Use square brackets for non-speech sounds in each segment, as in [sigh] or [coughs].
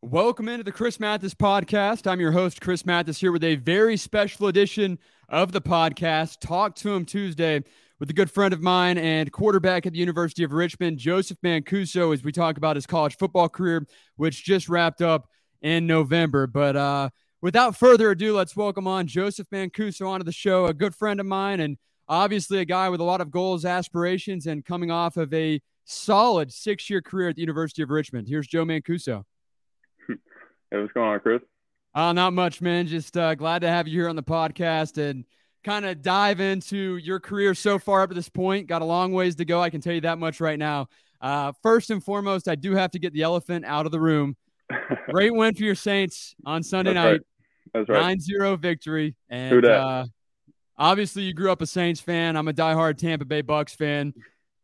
Welcome into the Chris Mathis podcast. I'm your host, Chris Mathis, here with a very special edition of the podcast. Talk to 'em Tuesday with a good friend of mine and quarterback at the University of Richmond, Joseph Mancuso, as we talk about his college football career, which just wrapped up in November. But uh, without further ado, let's welcome on Joseph Mancuso onto the show, a good friend of mine, and obviously a guy with a lot of goals, aspirations, and coming off of a solid six year career at the University of Richmond. Here's Joe Mancuso. Hey, what's going on, Chris? Uh, not much, man. Just uh, glad to have you here on the podcast and kind of dive into your career so far up to this point. Got a long ways to go. I can tell you that much right now. Uh, first and foremost, I do have to get the elephant out of the room. [laughs] Great win for your Saints on Sunday That's night. Right. That's right. 9 0 victory. And uh, obviously, you grew up a Saints fan. I'm a diehard Tampa Bay Bucks fan.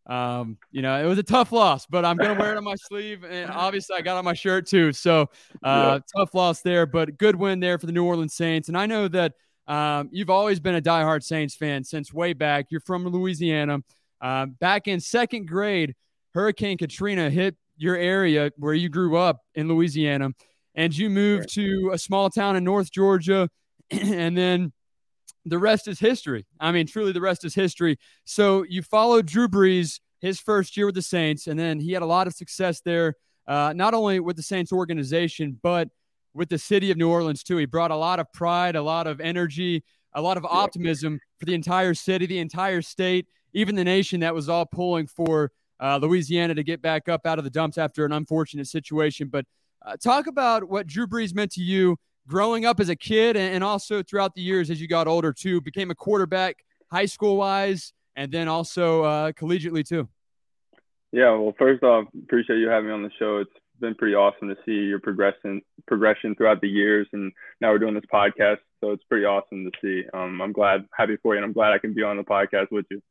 Um, you know, it was a tough loss, but I'm gonna wear it on my sleeve, and obviously I got on my shirt too. So uh, tough loss there, but good win there for the New Orleans Saints. And I know that um, you've always been a diehard Saints fan since way back. You're from Louisiana. Um, back in second grade, Hurricane Katrina hit your area where you grew up in Louisiana, and you moved to a small town in North Georgia, [clears throat] and then the rest is history. I mean, truly, the rest is history. So you followed Drew Brees his first year with the Saints, and then he had a lot of success there, uh, not only with the Saints organization, but with the city of New Orleans, too. He brought a lot of pride, a lot of energy, a lot of optimism for the entire city, the entire state, even the nation that was all pulling for uh, Louisiana to get back up out of the dumps after an unfortunate situation. But uh, talk about what Drew Brees meant to you growing up as a kid and, also throughout the years as you got older too became a quarterback high school wise and then also uh, collegiately too Yeah, well, first off, appreciate you having me on the show. It's been pretty awesome to see your progression progression throughout the years, and now we're doing this podcast, so it's pretty awesome to see. Um, I'm glad, happy for you, and I'm glad I can be on the podcast with you.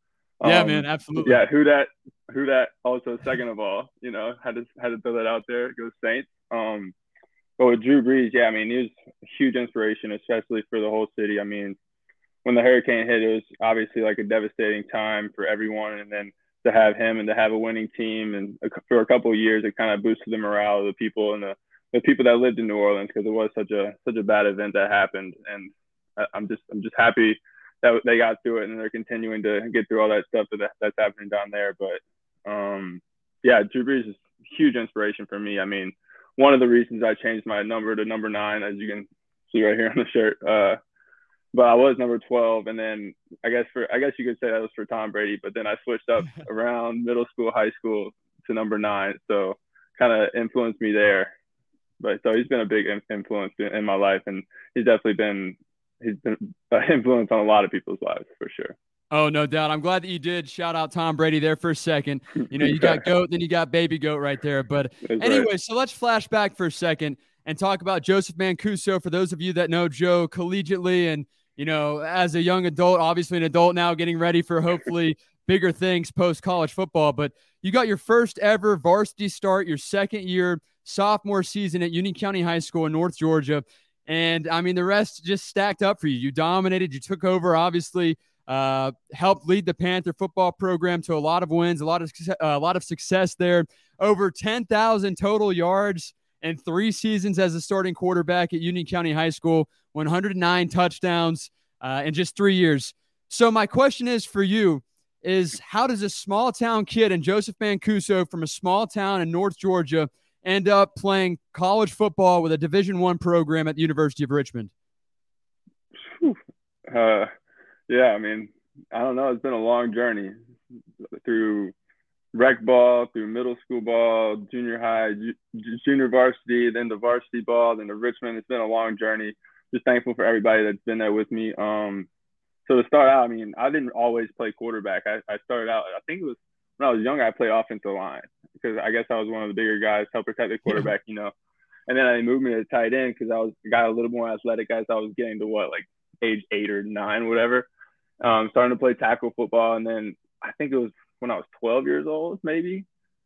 yeah Um, man absolutely Yeah, who that? Who that? Also, second of all, you know, had to had to throw that out there. Go Saints. Um, but with Drew Brees, yeah, I mean, he was a huge inspiration, especially for the whole city. I mean, when the hurricane hit, it was obviously like a devastating time for everyone, and then to have him and to have a winning team, and for a couple of years, it kind of boosted the morale of the people and the, the people that lived in New Orleans because it was such a such a bad event that happened, and I'm just I'm just happy that they got through it and they're continuing to get through all that stuff that that's happening down there. But um, yeah, Drew Brees is huge inspiration for me. I mean, one of the reasons I changed my number to number nine, as you can see right here on the shirt. Uh, but I was number 12, and then I guess for I guess you could say that was for Tom Brady. But then I switched up [laughs] around middle school, high school to number nine, so kind of influenced me there. But so he's been a big influence in, in my life, and he's definitely been he's been an [laughs] influence on a lot of people's lives for sure. Oh no doubt i'm glad that you did shout out tom brady there for a second you know [laughs] you got goat then you got baby goat right there but That's right. Anyway, so let's flash back for a second and talk about Joseph Mancuso. For those of you that know Joe collegiately and you know as a young adult, obviously an adult now, getting ready for hopefully [laughs] bigger things post college football. But you got your first ever varsity start, your second year sophomore season at Union County High School in North Georgia, and I mean the rest just stacked up for you. You dominated. You took over, obviously. Uh, helped lead the Panther football program to a lot of wins, a lot of success, a lot of success there. Over 10,000 total yards and three seasons as a starting quarterback at Union County High School, 109 touchdowns uh, in just three years. So my question is for you is how does a small town kid and Joseph Mancuso from a small town in North Georgia end up playing college football with a Division One program at the University of Richmond? Uh, yeah, I mean, I don't know. It's been a long journey through rec ball, through middle school ball, junior high, ju- junior varsity, then the varsity ball, then the Richmond. It's been a long journey. Just thankful for everybody that's been there with me. Um, so to start out, I mean, I didn't always play quarterback. I, I started out, I think it was when I was younger, I played offensive line because I guess I was one of the bigger guys, help protect the quarterback, you know. And then they moved me to tight end because I was got a little more athletic as I was getting to what, like age eight or nine, whatever. Um, starting to play tackle football, and then I think it was when I was 12 years old, maybe.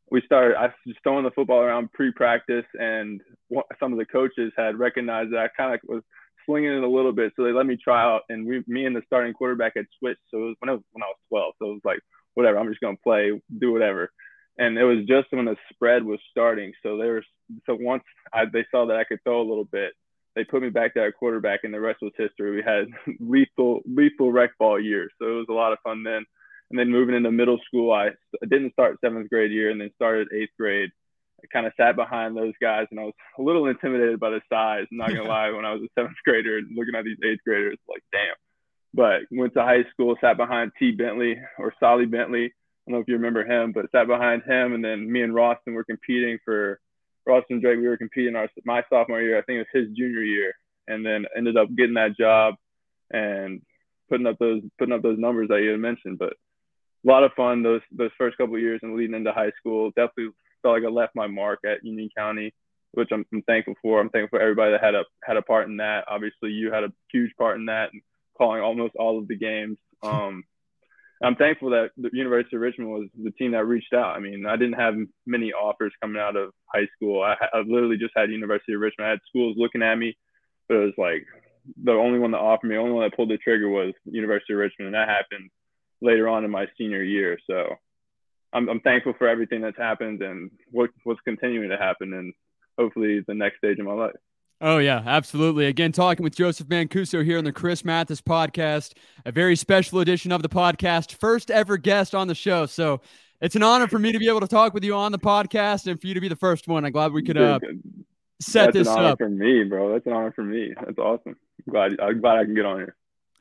We started. I was just throwing the football around pre-practice, and some of the coaches had recognized that I kind of was slinging it a little bit, so they let me try out. And we, me and the starting quarterback had switched. So it was when I was when I was 12. So it was like, whatever, I'm just gonna play, do whatever. and it was just when the spread was starting. So they were, so once I, they saw that I could throw a little bit, they put me back there at quarterback, and the rest was history. We had [laughs] lethal lethal rec ball years, so it was a lot of fun then. And then moving into middle school, I didn't start seventh grade year, and then started eighth grade. I kind of sat behind those guys, and I was a little intimidated by the size. I'm not gonna [laughs] lie, when I was a seventh grader, looking at these eighth graders, like damn. But went to high school, sat behind T. Bentley or Solly Bentley. I don't know if you remember him, but sat behind him, and then me and Ralston were competing for Ralston Drake. We were competing our my sophomore year. I think it was his junior year, and then ended up getting that job and putting up those putting up those numbers that you had mentioned. But a lot of fun those those first couple years and leading into high school. Definitely felt like I left my mark at Union County, which I'm, I'm thankful for. I'm thankful for everybody that had a had a part in that. Obviously, you had a huge part in that, and calling almost all of the games. Um, I'm thankful that the University of Richmond was the team that reached out. I mean, I didn't have many offers coming out of high school. I, I literally just had University of Richmond. I had schools looking at me, but it was like the only one that offered me, the only one that pulled the trigger was University of Richmond, and that happened later on in my senior year. So I'm, I'm thankful for everything that's happened and what, what's continuing to happen, and hopefully the next stage of my life. Oh, yeah, absolutely. Again, talking with Joseph Mancuso here on the Chris Mathis podcast, a very special edition of the podcast, first ever guest on the show. So it's an honor for me to be able to talk with you on the podcast and for you to be the first one. I'm glad we could uh, set That's this an honor up. for me, bro. That's an honor for me. That's awesome. I'm glad, I'm glad I can get on here.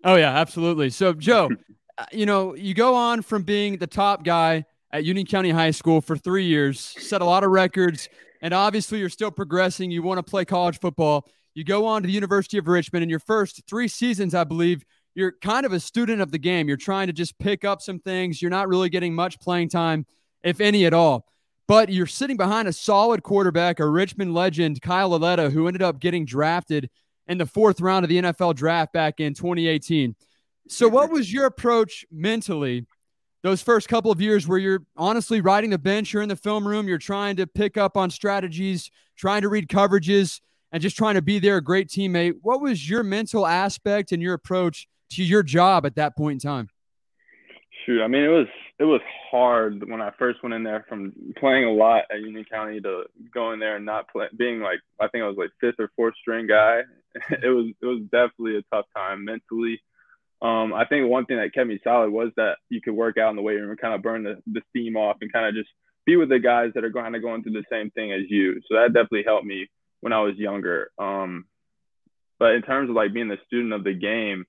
Oh, yeah, absolutely. So, Joe, [laughs] uh, you know, you go on from being the top guy at Union County High School for three years, set a lot of records, and obviously you're still progressing. You want to play college football. You go on to the University of Richmond. In your first three seasons, I believe, you're kind of a student of the game. You're trying to just pick up some things. You're not really getting much playing time, if any at all. But you're sitting behind a solid quarterback, a Richmond legend, Kyle Lauletta, who ended up getting drafted in the fourth round of the NFL draft back in 2018. So, what was your approach mentally those first couple of years where you're honestly riding the bench, you're in the film room, you're trying to pick up on strategies, trying to read coverages, and just trying to be there, a great teammate? What was your mental aspect and your approach to your job at that point in time? Shoot, I mean, it was it was hard when I first went in there from playing a lot at Union County to going there and not play, being like I think I was like fifth or fourth string guy. [laughs] it was it was definitely a tough time mentally. Um, I think one thing that kept me solid was that you could work out in the weight room and kind of burn the, the steam off and kind of just be with the guys that are kind of going through the same thing as you. So that definitely helped me when I was younger. Um, but in terms of like being the student of the game,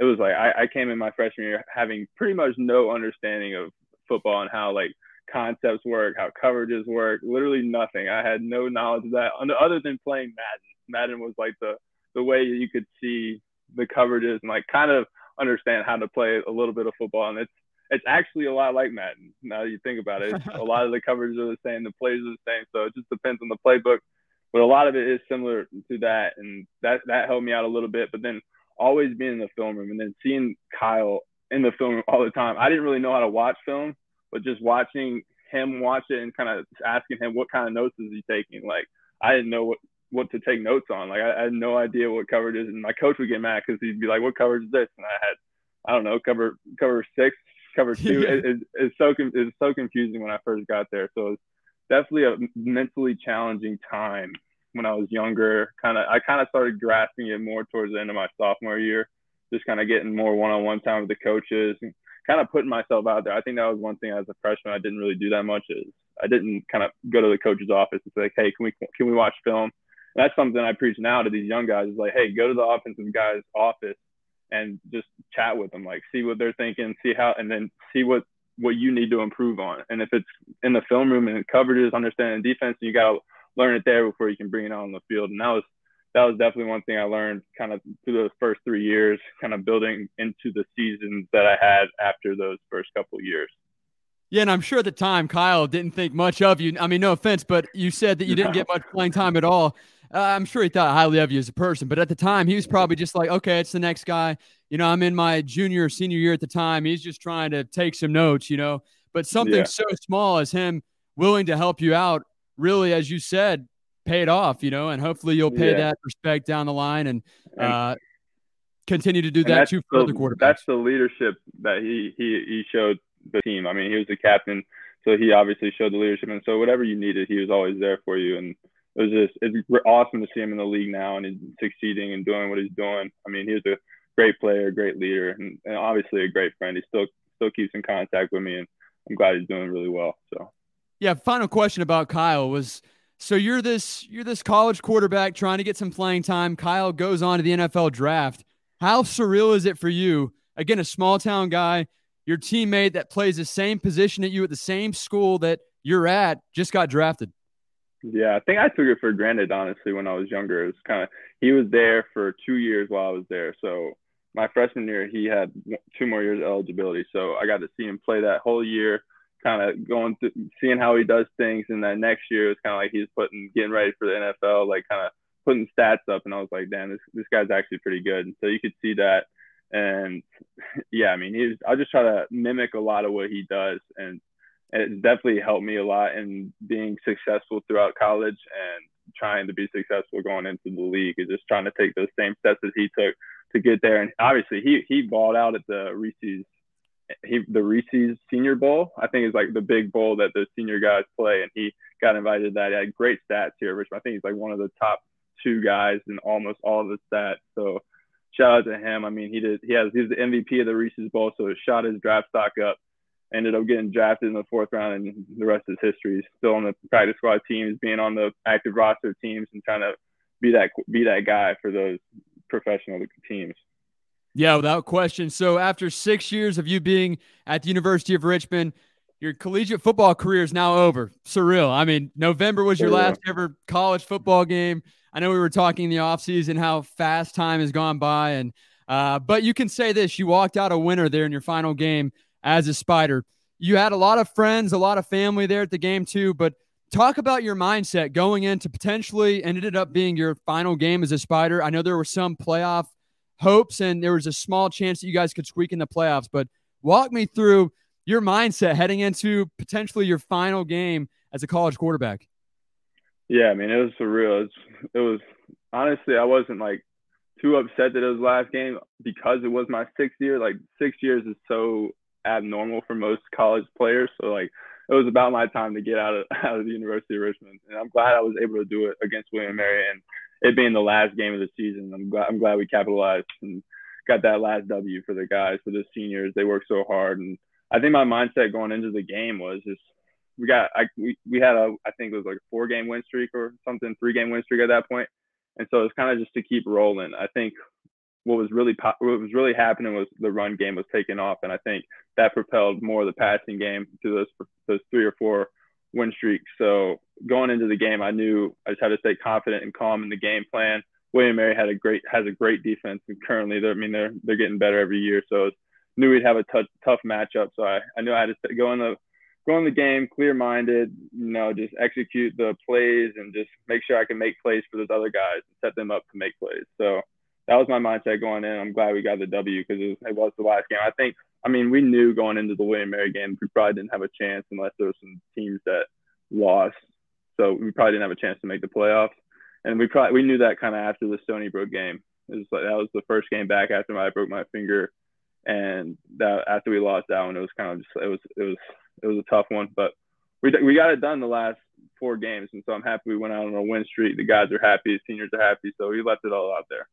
it was like I, I came in my freshman year having pretty much no understanding of football and how like concepts work, how coverages work, literally nothing. I had no knowledge of that other than playing Madden. Madden was like the the way you could see the coverages and like kind of understand how to play a little bit of football. And it's it's actually a lot like Madden. Now that you think about it, a lot of the coverages are the same, the plays are the same. So it just depends on the playbook. But a lot of it is similar to that, and that that helped me out a little bit. But then always being in the film room and then seeing Kyle in the film all the time. I didn't really know how to watch film, but just watching him watch it and kind of asking him what kind of notes is he taking. Like I didn't know what what to take notes on. Like I, I had no idea what coverage is, and my coach would get mad because he'd be like, "What coverage is this?" And I had, I don't know, cover cover six, cover [laughs] two. it, it, it's so it's so confusing when I first got there. So it's definitely a mentally challenging time when I was younger. Kind of, I kind of started grasping it more towards the end of my sophomore year, just kind of getting more one-on-one time with the coaches and kind of putting myself out there. I think that was one thing as a freshman I didn't really do that much is I didn't kind of go to the coach's office and say, "Hey, can we can we watch film?" That's something I preach now to these young guys is like, hey, go to the offensive guy's office and just chat with them, like see what they're thinking, see how, and then see what what you need to improve on. And if it's in the film room and coverages, understanding defense, you got to learn it there before you can bring it out on the field. And that was that was definitely one thing I learned kind of through those first three years, kind of building into the seasons that I had after those first couple years. Yeah, and I'm sure at the time Kyle didn't think much of you. I mean, no offense, but you said that you didn't [laughs] get much playing time at all. Uh, I'm sure he thought highly of you as a person, but at the time he was probably just like, okay, it's the next guy. You know, I'm in my junior or senior year at the time. He's just trying to take some notes, you know. But something yeah. so small as him willing to help you out, really, as you said, paid off, you know, and hopefully you'll pay yeah. that respect down the line and uh, continue to do that too for the quarterback. That's the leadership that he he he showed the team. I mean, he was the captain so he obviously showed the leadership, and so whatever you needed, he was always there for you. And it was just it's awesome to see him in the league now and he's succeeding and doing what he's doing. I mean, he was a great player, great leader, and, and obviously a great friend. He still still keeps in contact with me, and I'm glad he's doing really well. So, yeah. Final question about Kyle was. So you're this you're this college quarterback trying to get some playing time. Kyle goes on to the NFL draft. How surreal is it for you? Again, a small town guy, your teammate that plays the same position at you at the same school that you're at just got drafted. Yeah, I think I took it for granted, honestly, when I was younger. It was kind of, he was there for two years while I was there. So my freshman year, he had two more years of eligibility. So I got to see him play that whole year, kind of going through, seeing how he does things. And then next year, it's kind of like he's putting, getting ready for the NFL, like kind of putting stats up. And I was like, damn, this, this guy's actually pretty good. And so you could see that. And [laughs] yeah, I mean, he's, I'll just try to mimic a lot of what he does. And it's definitely helped me a lot in being successful throughout college and trying to be successful going into the league and just trying to take those same steps that he took to get there. And obviously he he balled out at the Reese's he the Reese's Senior Bowl. I think is like the big bowl that the senior guys play, and he got invited to that. He had great stats here, which I think he's like one of the top two guys in almost all the stats. So shout out to him. I mean, he did he has he's the MVP of the Reese's Bowl, so it shot his draft stock up ended up getting drafted in the fourth round, and the rest is history. Still on the practice squad teams, being on the active roster teams, and trying to be that be that guy for those professional teams. Yeah, without question. So after six years of you being at the University of Richmond, your collegiate football career is now over. Surreal. I mean, November was your last ever college football game. I know we were talking in the offseason how fast time has gone by, and uh, but you can say this: you walked out a winner there in your final game as a Spider. You had a lot of friends, a lot of family there at the game too, but talk about your mindset going into potentially ended up being your final game as a Spider. I know there were some playoff hopes and there was a small chance that you guys could squeak in the playoffs, but walk me through your mindset heading into potentially your final game as a college quarterback. Yeah, I mean, it was surreal. It was, it was honestly, I wasn't like too upset that it was last game because it was my sixth year. Like six years is so abnormal for most college players. So like it was about my time to get out of [laughs] out of the University of Richmond, and I'm glad I was able to do it against William Mary, and it being the last game of the season. I'm glad I'm glad we capitalized and got that last W for the guys for the seniors. They worked so hard, and I think my mindset going into the game was just we got I we, we had a I think it was like a four game win streak or something, three game win streak at that point. And so it's kind of just to keep rolling. I think what was really what was really happening was the run game was taking off, and I think that propelled more of the passing game to those those three or four win streaks. So going into the game, I knew I just had to stay confident and calm in the game plan. William Mary had a great has a great defense, and currently they're I mean they're they're getting better every year. So knew we'd have a tough tough matchup. So I, I knew I had to go in the go in the game clear minded, you know, just execute the plays and just make sure I can make plays for those other guys and set them up to make plays. So that was my mindset going in. I'm glad we got the W because it, it, was the last game. I think, I mean, we knew going into the William Mary game, we probably didn't have a chance unless there were some teams that lost. So we probably didn't have a chance to make the playoffs. And we probably, we knew that kind of after the Stony Brook game. It was like, that was the first game back after I broke my finger. And that after we lost that one, it was kind of just, it was, it was, it was a tough one, but we, we got it done the last four games. And so I'm happy we went out on a win streak. The guys are happy. The seniors are happy. So we left it all out there.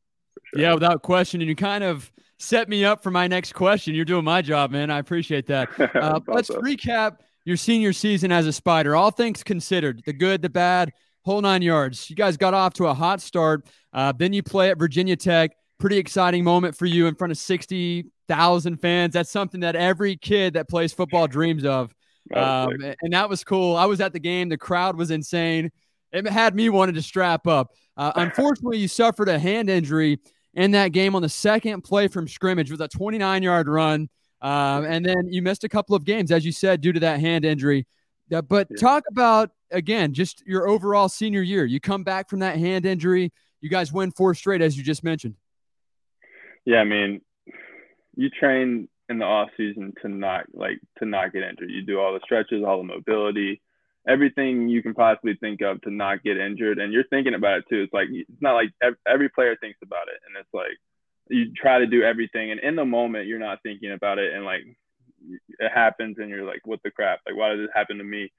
Sure. Yeah, without question. And you kind of set me up for my next question. You're doing my job, man. I appreciate that. [laughs] Uh, let's recap your senior season as a Spider. All things considered, the good, the bad, whole nine yards. You guys got off to a hot start. Uh, then you play at Virginia Tech. Pretty exciting moment for you in front of 60,000 fans. That's something that every kid that plays football dreams of. Um, and that was cool. I was at the game. The crowd was insane. It had me wanting to strap up. Uh, unfortunately, you suffered a hand injury in that game on the second play from scrimmage with a 29 yard run. Um, and then you missed a couple of games, as you said, due to that hand injury. Uh, but talk about, again, just your overall senior year. You come back from that hand injury. You guys win four straight, as you just mentioned. Yeah, I mean, you train in the off season to not like to not get injured. You do all the stretches, all the mobility, everything you can possibly think of to not get injured. And you're thinking about it too. It's like, it's not like every player thinks about it. And it's like, you try to do everything. And in the moment, you're not thinking about it. And like, it happens and you're like, what the crap? Like, why did this happen to me?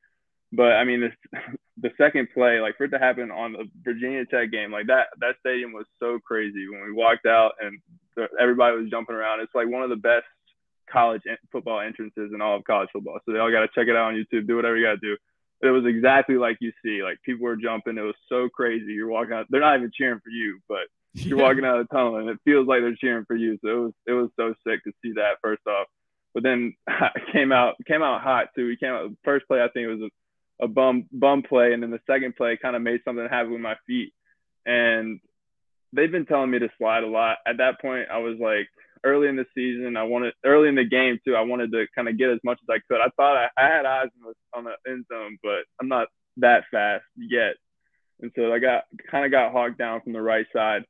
But I mean, this, [laughs] the second play, like for it to happen on the Virginia Tech game, like that, that stadium was so crazy when we walked out and everybody was jumping around. It's like one of the best college football entrances in all of college football. So they all got to check it out on YouTube, do whatever you got to do. It was exactly like you see, like people were jumping. It was so crazy. You're walking out, they're not even cheering for you, but you're yeah. walking out of the tunnel and it feels like they're cheering for you. So it was, it was so sick to see that first off. But then [laughs] I came out, came out hot too. We came out first play. I think it was a, a bum, bum play. And then the second play kind of made something happen with my feet. And they've been telling me to slide a lot. At that point, I was like, early in the season. I wanted early in the game too. I wanted to kind of get as much as I could. I thought I, I had eyes on the, on the end zone, but I'm not that fast yet. And so I got kind of got hogged down from the right side.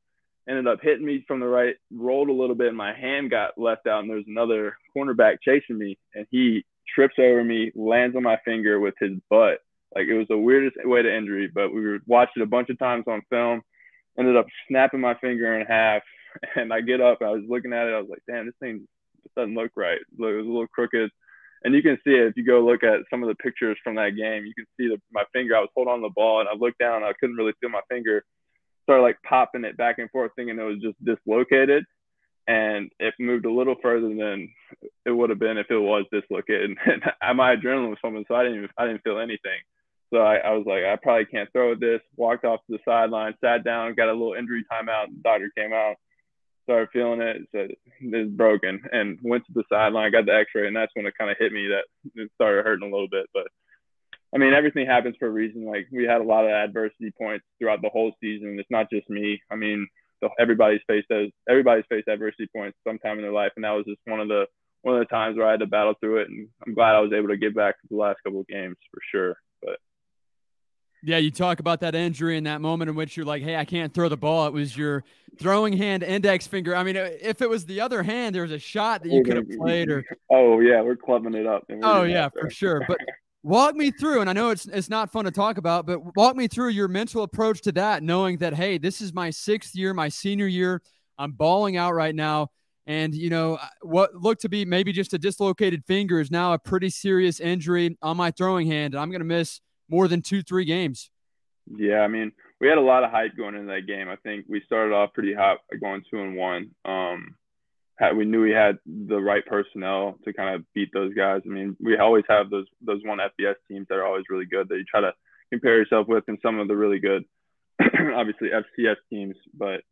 Ended up hitting me from the right, rolled a little bit, and my hand got left out. And there's another cornerback chasing me, and he trips over me, lands on my finger with his butt. Like it was the weirdest way to injury, but we watched it a bunch of times on film. Ended up snapping my finger in half, [laughs] and I get up. I was looking at it. I was like, damn, this thing doesn't look right. It was a little crooked. And you can see it if you go look at some of the pictures from that game. You can see the, my finger. I was holding on the ball, and I looked down. I couldn't really feel my finger. Started like popping it back and forth, thinking it was just dislocated. And it moved a little further than it would have been if it was dislocated. [laughs] And my adrenaline was pumping, so I didn't even, I didn't feel anything. So I, I, was like, I probably can't throw this. Walked off to the sideline, sat down, got a little injury timeout. The doctor came out, started feeling it, said it's broken, and went to the sideline, got the X-ray, and that's when it kind of hit me that it started hurting a little bit. But I mean, everything happens for a reason. Like we had a lot of adversity points throughout the whole season. It's not just me. I mean, the, everybody's faced those. Everybody's faced adversity points sometime in their life, and that was just one of the one of the times where I had to battle through it. And I'm glad I was able to get back to the last couple of games for sure. But yeah, you talk about that injury and that moment in which you're like, hey, I can't throw the ball. It was your throwing hand, index finger. I mean, if it was the other hand, there was a shot that you could have played. Or [laughs] oh yeah, we're clubbing it up. Oh yeah, for sure. But [laughs] walk me through, and I know it's it's not fun to talk about, but walk me through your mental approach to that, knowing that hey, this is my sixth year, my senior year. I'm balling out right now. And, you know, uh, what looked to be maybe just a dislocated finger is now a pretty serious injury on my throwing hand. And I'm going to miss more than two, three games. Yeah, I mean, we had a lot of hype going into that game. I think we started off pretty hot, going two and one. Um, had, we knew we had the right personnel to kind of beat those guys. I mean, we always have those those one FBS teams that are always really good that you try to compare yourself with, and some of the really good, [clears throat] obviously FCS teams. But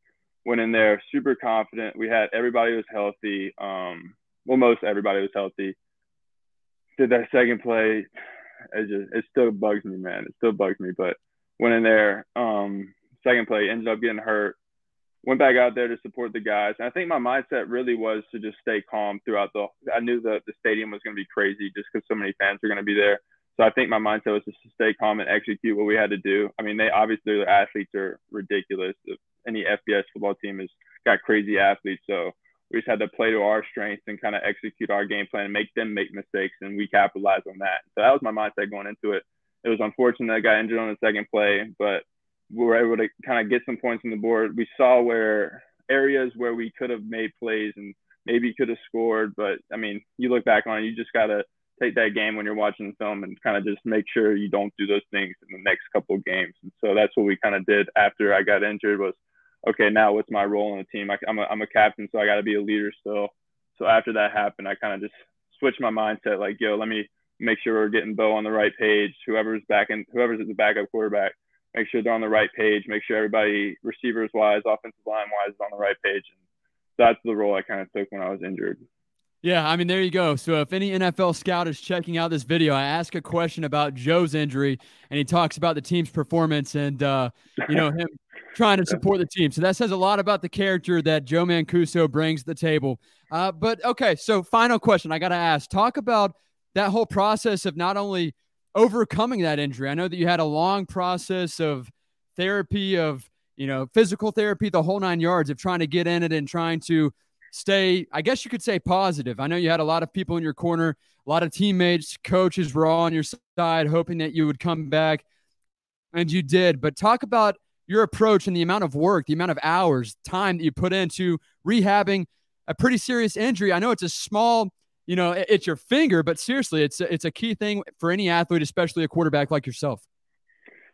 went in there super confident. We had everybody was healthy. Um, well, most everybody was healthy. Did that second play, it just it still bugs me, man. It still bugs me. But went in there, um, second play, ended up getting hurt. Went back out there to support the guys, and I think my mindset really was to just stay calm throughout the. I knew that the stadium was going to be crazy just because so many fans were going to be there. So I think my mindset was just to stay calm and execute what we had to do. I mean, they obviously the athletes are ridiculous. Any FBS football team has got crazy athletes, so we just had to play to our strengths and kind of execute our game plan and make them make mistakes, and we capitalize on that. So that was my mindset going into it. It was unfortunate I got injured on the second play, but we were able to kind of get some points on the board. We saw where areas where we could have made plays and maybe could have scored, but I mean, you look back on it, you just gotta take that game when you're watching the film and kind of just make sure you don't do those things in the next couple of games. And so that's what we kind of did after I got injured was, okay, now what's my role in the team? I, am a, I'm a captain, so I got to be a leader still. So after that happened, I kind of just switched my mindset, like, yo, let me make sure we're getting Bo on the right page. Whoever's back in, whoever's at the backup quarterback, make sure they're on the right page. Make sure everybody, receivers wise, offensive line wise, is on the right page. And that's the role I kind of took when I was injured. Yeah, I mean, there you go. So if any NFL scout is checking out this video, I ask a question about Joe's injury, and he talks about the team's performance and uh, you know him trying to support the team. So that says a lot about the character that Joe Mancuso brings to the table. Uh, but okay, so final question I got to ask: Talk about that whole process of not only overcoming that injury. I know that you had a long process of therapy, of you know, physical therapy, the whole nine yards of trying to get in it and trying to stay, I guess you could say positive. I know you had a lot of people in your corner, a lot of teammates, coaches were all on your side, hoping that you would come back, and you did. But talk about your approach and the amount of work, the amount of hours, time that you put into rehabbing a pretty serious injury. I know it's a small you know, it's your finger, but seriously, it's it's a key thing for any athlete, especially a quarterback like yourself.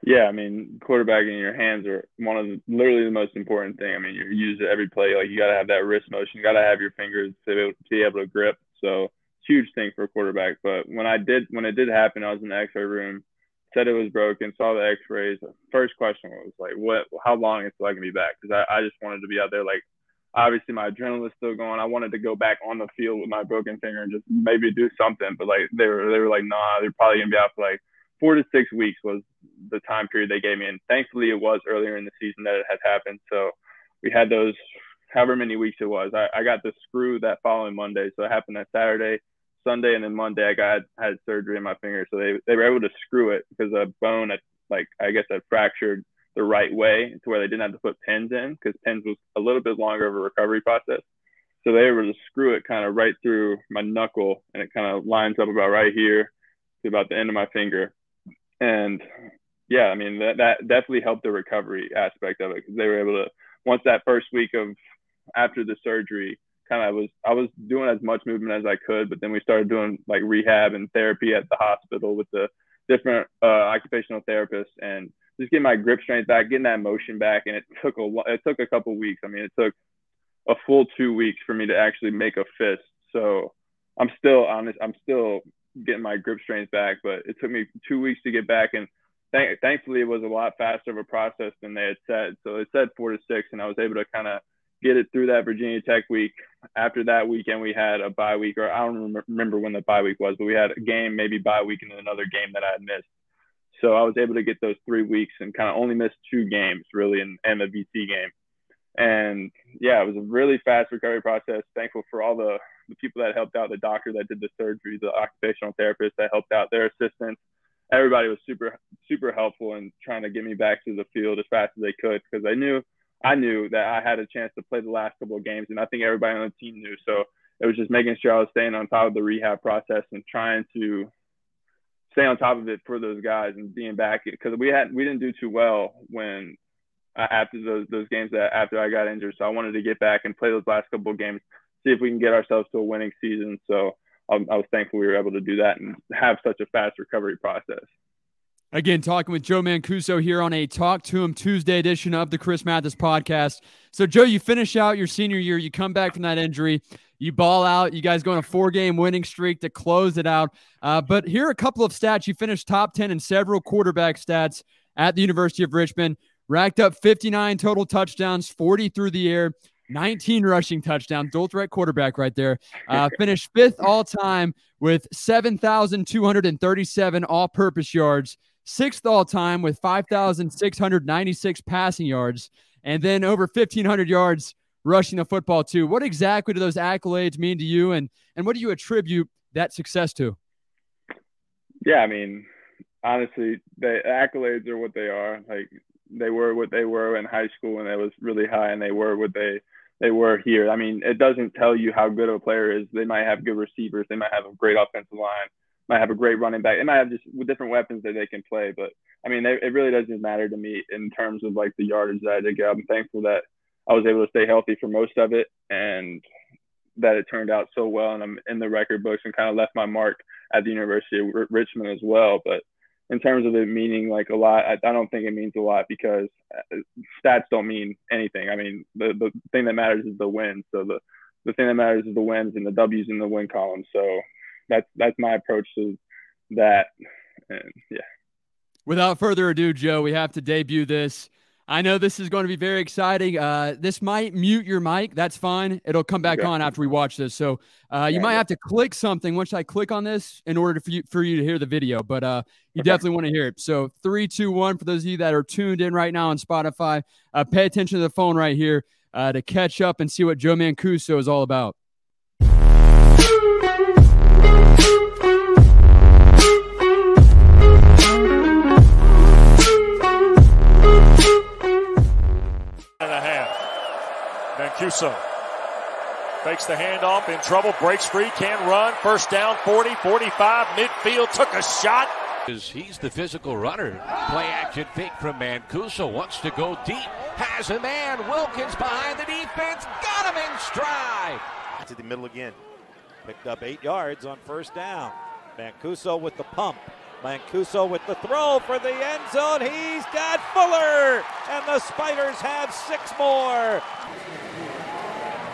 Yeah, I mean, quarterbacking your hands are one of the, literally the most important thing. I mean, you use it every play. Like you got to have that wrist motion. You got to have your fingers to be, able, to be able to grip. So huge thing for a quarterback. But when I did, when it did happen, I was in the X-ray room, said it was broken, saw the X-rays. First question was like, what? How long until I can be back? Because I, I just wanted to be out there. Like, obviously my adrenaline was still going. I wanted to go back on the field with my broken finger and just maybe do something. But like they were, they were like, nah, they're probably gonna be out for like four to six weeks was the time period they gave me. And thankfully, it was earlier in the season that it had happened. So we had those however many weeks it was. I, I got the screw that following Monday. So it happened that Saturday, Sunday, and then Monday I got had surgery in my finger. So they, they were able to screw it because a bone had, like, I guess had fractured the right way to where they didn't have to put pins in because pins was a little bit longer of a recovery process. So they were able to screw it kind of right through my knuckle and it kind of lines up about right here to about the end of my finger and yeah, I mean that that definitely helped the recovery aspect of it because they were able to once that first week of after the surgery kind of was I was doing as much movement as I could, but then we started doing like rehab and therapy at the hospital with the different uh, occupational therapists and just getting my grip strength back, getting that motion back, and it took a it took a couple weeks. I mean, it took a full two weeks for me to actually make a fist. So I'm still honest. I'm still getting my grip strength back, but it took me two weeks to get back. And th- thankfully, it was a lot faster of a process than they had said. So it said four to six, and I was able to kind of get it through that Virginia Tech week. After that weekend, we had a bye week, or I don't remember when the bye week was, but we had a game, maybe bye week, and another game that I had missed. So I was able to get those three weeks and kind of only missed two games really, and, and VC game. And yeah, it was a really fast recovery process. Thankful for all the the people that helped out, the doctor that did the surgery, the occupational therapist that helped out, their assistants. Everybody was super, super helpful in trying to get me back to the field as fast as they could because I knew, I knew that I had a chance to play the last couple of games, and I think everybody on the team knew. So it was just making sure I was staying on top of the rehab process and trying to stay on top of it for those guys and being back because we had we didn't do too well when uh, after those those games that after I got injured. So I wanted to get back and play those last couple of games see if we can get ourselves to a winning season. So um, I was thankful we were able to do that and have such a fast recovery process. Again, talking with Joe Mancuso here on a Talk to 'Em Tuesday edition of the Chris Mathis podcast. So, Joe, you finish out your senior year, you come back from that injury, you ball out, you guys go on a four game winning streak to close it out. Uh, but here are a couple of stats. You finished top 10 in several quarterback stats at the University of Richmond, racked up 59 total touchdowns, 40 through the air. 19 rushing touchdown, dual threat quarterback right there. Uh, [laughs] finished fifth all time with 7,237 all purpose yards, sixth all time with 5,696 passing yards, and then over 1,500 yards rushing the football, too. What exactly do those accolades mean to you, and, and what do you attribute that success to? Yeah, I mean, honestly, the accolades are what they are. Like, they were what they were in high school, and it was really high, and they were what they they were here. I mean, it doesn't tell you how good of a player is. They might have good receivers. They might have a great offensive line. Might have a great running back. They might have just different weapons that they can play. But I mean, they, it really doesn't matter to me in terms of like the yardage that I did get. I'm thankful that I was able to stay healthy for most of it, and that it turned out so well. And I'm in the record books and kind of left my mark at the University of R- Richmond as well. But in terms of it meaning like a lot, I, I, don't think it means a lot because uh, stats don't mean anything. I mean, the, the thing that matters is the wins. So the, the thing that matters is the wins and the W's in the win column. So that's, that's my approach to that. And yeah. Without further ado, Joe, we have to debut this. I know this is going to be very exciting. Uh, this might mute your mic. That's fine. It'll come back on after we watch this. So uh, you yeah, might yeah. have to click something once I click on this in order for you, for you to hear the video. But uh, you okay. definitely want to hear it. So three, two, one. For those of you that are tuned in right now on Spotify, uh, pay attention to the phone right here uh, to catch up and see what Joe Mancuso is all about. Mancuso fakes the handoff in trouble, breaks free, can run. First down, 40, 45, midfield, took a shot. He's the physical runner. Play action fake from Mancuso. Wants to go deep. Has a man. Wilkins behind the defense. Got him in stride. To the middle again. Picked up eight yards on first down. Mancuso with the pump. Mancuso with the throw for the end zone. He's got Fuller, and the Spiders have six more.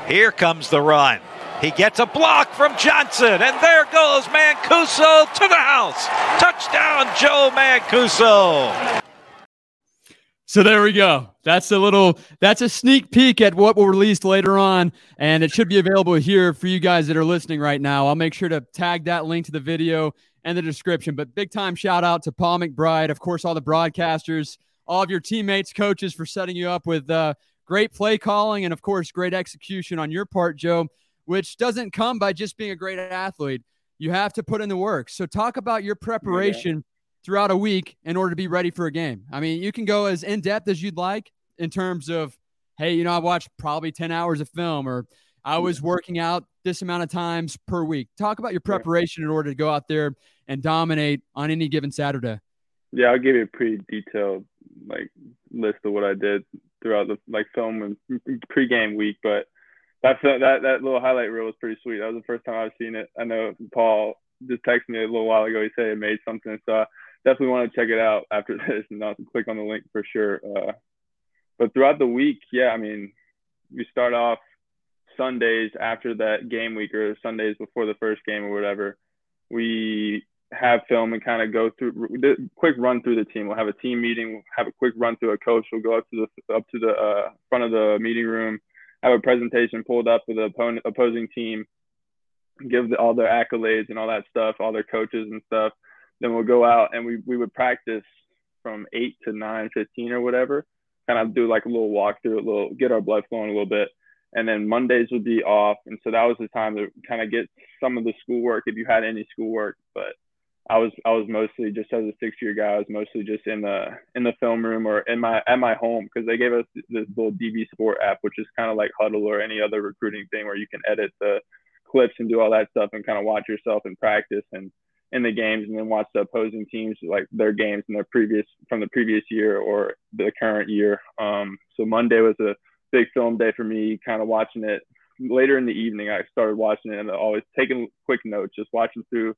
Here comes the run. He gets a block from Johnson, and there goes Mancuso to the house. Touchdown, Joe Mancuso. So there we go. That's a little that's a sneak peek at what will release later on and it should be available here for you guys that are listening right now. I'll make sure to tag that link to the video and the description. But big time shout out to Paul McBride, of course all the broadcasters, all of your teammates, coaches for setting you up with uh, great play calling and of course great execution on your part, Joe, which doesn't come by just being a great athlete. You have to put in the work. So talk about your preparation throughout a week in order to be ready for a game. I mean, you can go as in depth as you'd like in terms of, hey, you know, I watched probably 10 hours of film or I was working out this amount of times per week. Talk about your preparation in order to go out there and dominate on any given Saturday. Yeah, I'll give you a pretty detailed like list of what I did throughout the like film and pregame week, but that that that little highlight reel was pretty sweet. That was the first time I've seen it. I know Paul just texted me a little while ago. He said it made something, so I definitely want to check it out after [laughs] this and I'll click on the link for sure. Uh, but throughout the week, yeah, I mean, we start off Sundays after that game week or Sundays before the first game or whatever. We have film and kind of go through quick run through the team. We'll have a team meeting, we'll have a quick run through a coach. We'll go up to the up to the uh, front of the meeting room, have a presentation pulled up with the opponent opposing team, give the, all their accolades and all that stuff, all their coaches and stuff then we'll go out and we, we would practice from 8 to 9 15 or whatever kind of do like a little walkthrough a little get our blood flowing a little bit and then mondays would be off and so that was the time to kind of get some of the schoolwork if you had any schoolwork but i was i was mostly just as a six year guy i was mostly just in the in the film room or in my at my home because they gave us this little DVSport app which is kind of like Hudl or any other recruiting thing where you can edit the clips and do all that stuff and kind of watch yourself in practice and in the games and then watch the opposing teams like their games in their previous from the previous year or the current year. Um, so Monday was a big film day for me, kind of watching it later in the evening. I started watching it and always taking quick notes, just watching through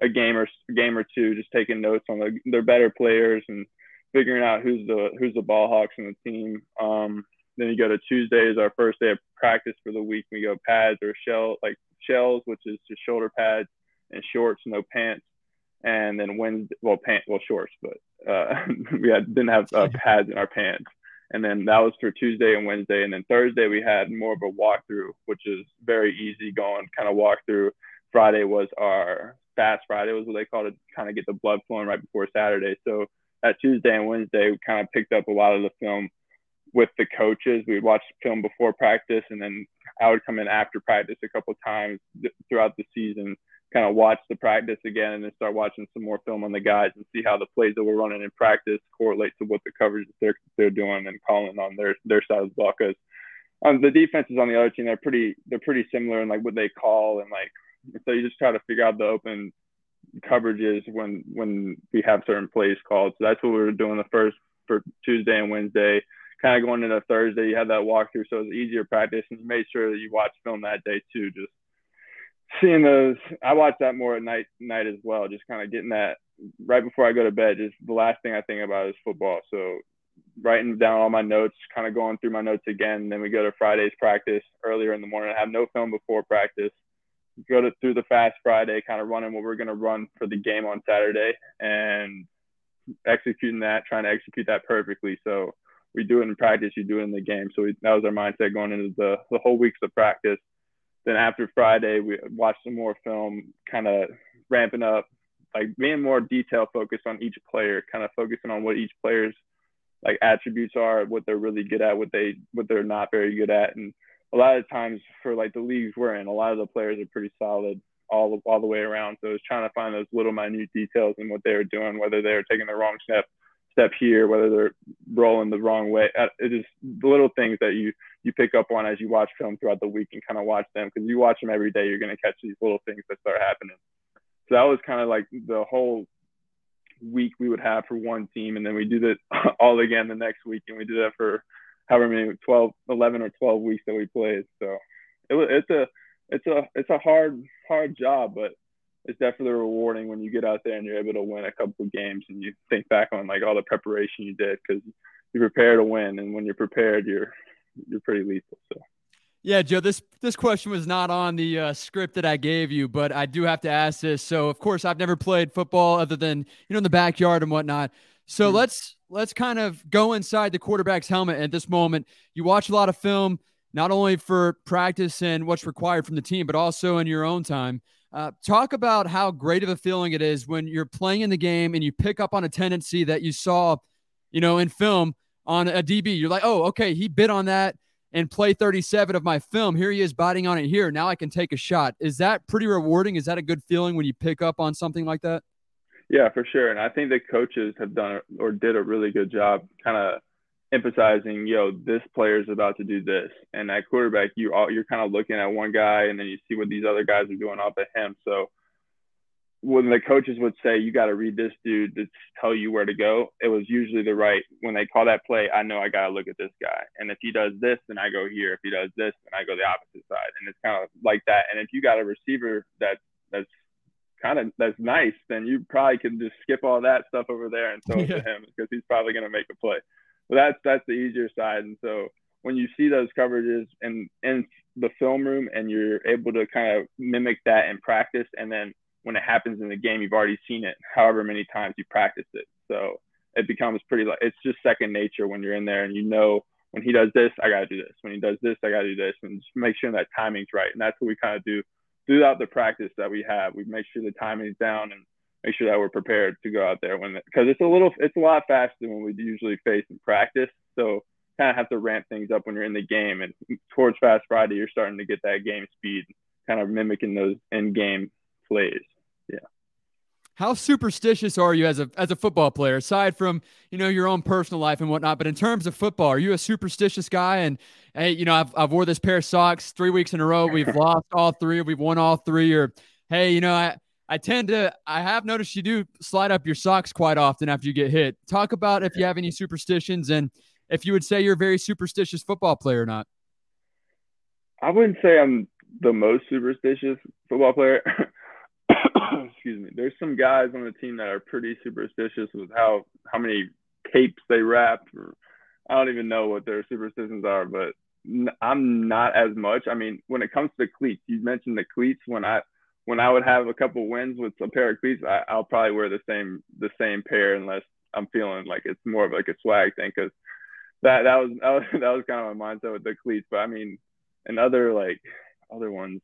a game or a game or two, just taking notes on the, their better players and figuring out who's the who's the ball hawks in the team. Um, then you go to Tuesday is our first day of practice for the week. We go pads or shell like shells, which is just shoulder pads and shorts, no pants. And then Wednesday, well, pants, well, shorts, but uh, [laughs] we had didn't have uh, [laughs] pads in our pants. And then that was for Tuesday and Wednesday. And then Thursday we had more of a walkthrough, which is very easy going kind of walkthrough. Friday was our fast Friday was what they called it, kind of get the blood flowing right before Saturday. So that Tuesday and Wednesday, we kind of picked up a lot of the film with the coaches. We'd watch film before practice, and then I would come in after practice a couple times throughout the season kind of watch the practice again and then start watching some more film on the guys and see how the plays that we're running in practice correlate to what the coverage they're they're doing and calling on their their side of the ball. Because um, the defenses on the other team they're pretty they're pretty similar in like what they call and like so you just try to figure out the open coverages when when we have certain plays called. So that's what we were doing the first for Tuesday and Wednesday. Kind of going into Thursday, you had that walkthrough, so it was easier practice, and you made sure that you watched film that day too, just seeing those i watch that more at night night as well just kind of getting that right before i go to bed just the last thing i think about is football. So writing down all my notes kind of going through my notes again then we go to friday's practice earlier in the morning. I have no film before practice. Go to through the fast friday kind of running what we're going to run for the game on saturday and executing that trying to execute that perfectly. So we do it in practice you do it in the game. So we, that was our mindset going into the, the whole weeks of practice then after Friday, we watched some more film, kind of ramping up, like being more detail focused on each player, kind of focusing on what each player's like attributes are, what they're really good at, what they what they're not very good at, and a lot of times for like the leagues we're in, a lot of the players are pretty solid all all the way around. So it's trying to find those little minute details in what they were doing, whether they were taking the wrong step step here, whether they're rolling the wrong way. Uh, it is the little things that you you pick up on as you watch film throughout the week and kind of watch them because you watch them every day. You're going to catch these little things that start happening. So that was kind of like the whole week we would have for one team, and then we do that [laughs] all again the next week, and we do that for however many 12, 11 or 12 weeks that we played. So it it's a it's a it's a hard hard job, but it's definitely rewarding when you get out there and you're able to win a couple of games and you think back on like all the preparation you did because you prepare to win, and when you're prepared, you're you're pretty lethal. So. Yeah, Joe, this this question was not on the uh, script that I gave you, but I do have to ask this. So, of course, I've never played football other than you know in the backyard and whatnot. So mm-hmm. let's let's kind of go inside the quarterback's helmet at this moment. You watch a lot of film, not only for practice and what's required from the team, but also in your own time. Uh, talk about how great of a feeling it is when you're playing in the game and you pick up on a tendency that you saw, you know, in film on a DB. You're like, oh, okay, he bit on that and play 37 of my film. Here he is biting on it here. Now I can take a shot. Is that pretty rewarding? Is that a good feeling when you pick up on something like that? Yeah, for sure. And I think the coaches have done or did a really good job kind of emphasizing, yo, this player is about to do this. And at quarterback, you all, you're kind of looking at one guy and then you see what these other guys are doing off of him. So when the coaches would say you got to read this dude to tell you where to go, it was usually the right. When they call that play, I know I got to look at this guy, and if he does this, then I go here. If he does this, then I go the opposite side, and it's kind of like that. And if you got a receiver that that's kind of that's nice, then you probably can just skip all that stuff over there and throw it to him because he's probably going to make a play. But that's that's the easier side, and so when you see those coverages in in the film room and you're able to kind of mimic that in practice, and then when it happens in the game, you've already seen it however many times you practice it. So it becomes pretty like it's just second nature when you're in there and you know when he does this, I gotta do this. When he does this, I gotta do this, and just make sure that timing's right. And that's what we kind of do throughout the practice that we have. We make sure the timing's down and make sure that we're prepared to go out there when because it's a little it's a lot faster than we usually face in practice. So kind of have to ramp things up when you're in the game. And towards Fast Friday, you're starting to get that game speed, kind of mimicking those in game plays. Yeah. How superstitious are you as a as a football player, aside from you know your own personal life and whatnot? But in terms of football, are you a superstitious guy? And hey, you know, I've I've wore this pair of socks three weeks in a row. We've [laughs] lost all three. We've won all three. Or hey, you know, I I tend to I have noticed you do slide up your socks quite often after you get hit. Talk about if you have any superstitions and if you would say you're a very superstitious football player or not. I wouldn't say I'm the most superstitious football player. [coughs] excuse me, there's some guys on the team that are pretty superstitious with how how many capes they wrap. Or, I don't even know what their superstitions are, but I'm not as much. I mean, when it comes to cleats, you mentioned the cleats. When I when I would have a couple wins with a pair of cleats, I, will probably wear the same the same pair unless I'm feeling like it's more of like a swag thing. Because that [laughs] that was, that was that was kind of my mindset with the cleats. But I mean, and other like other ones,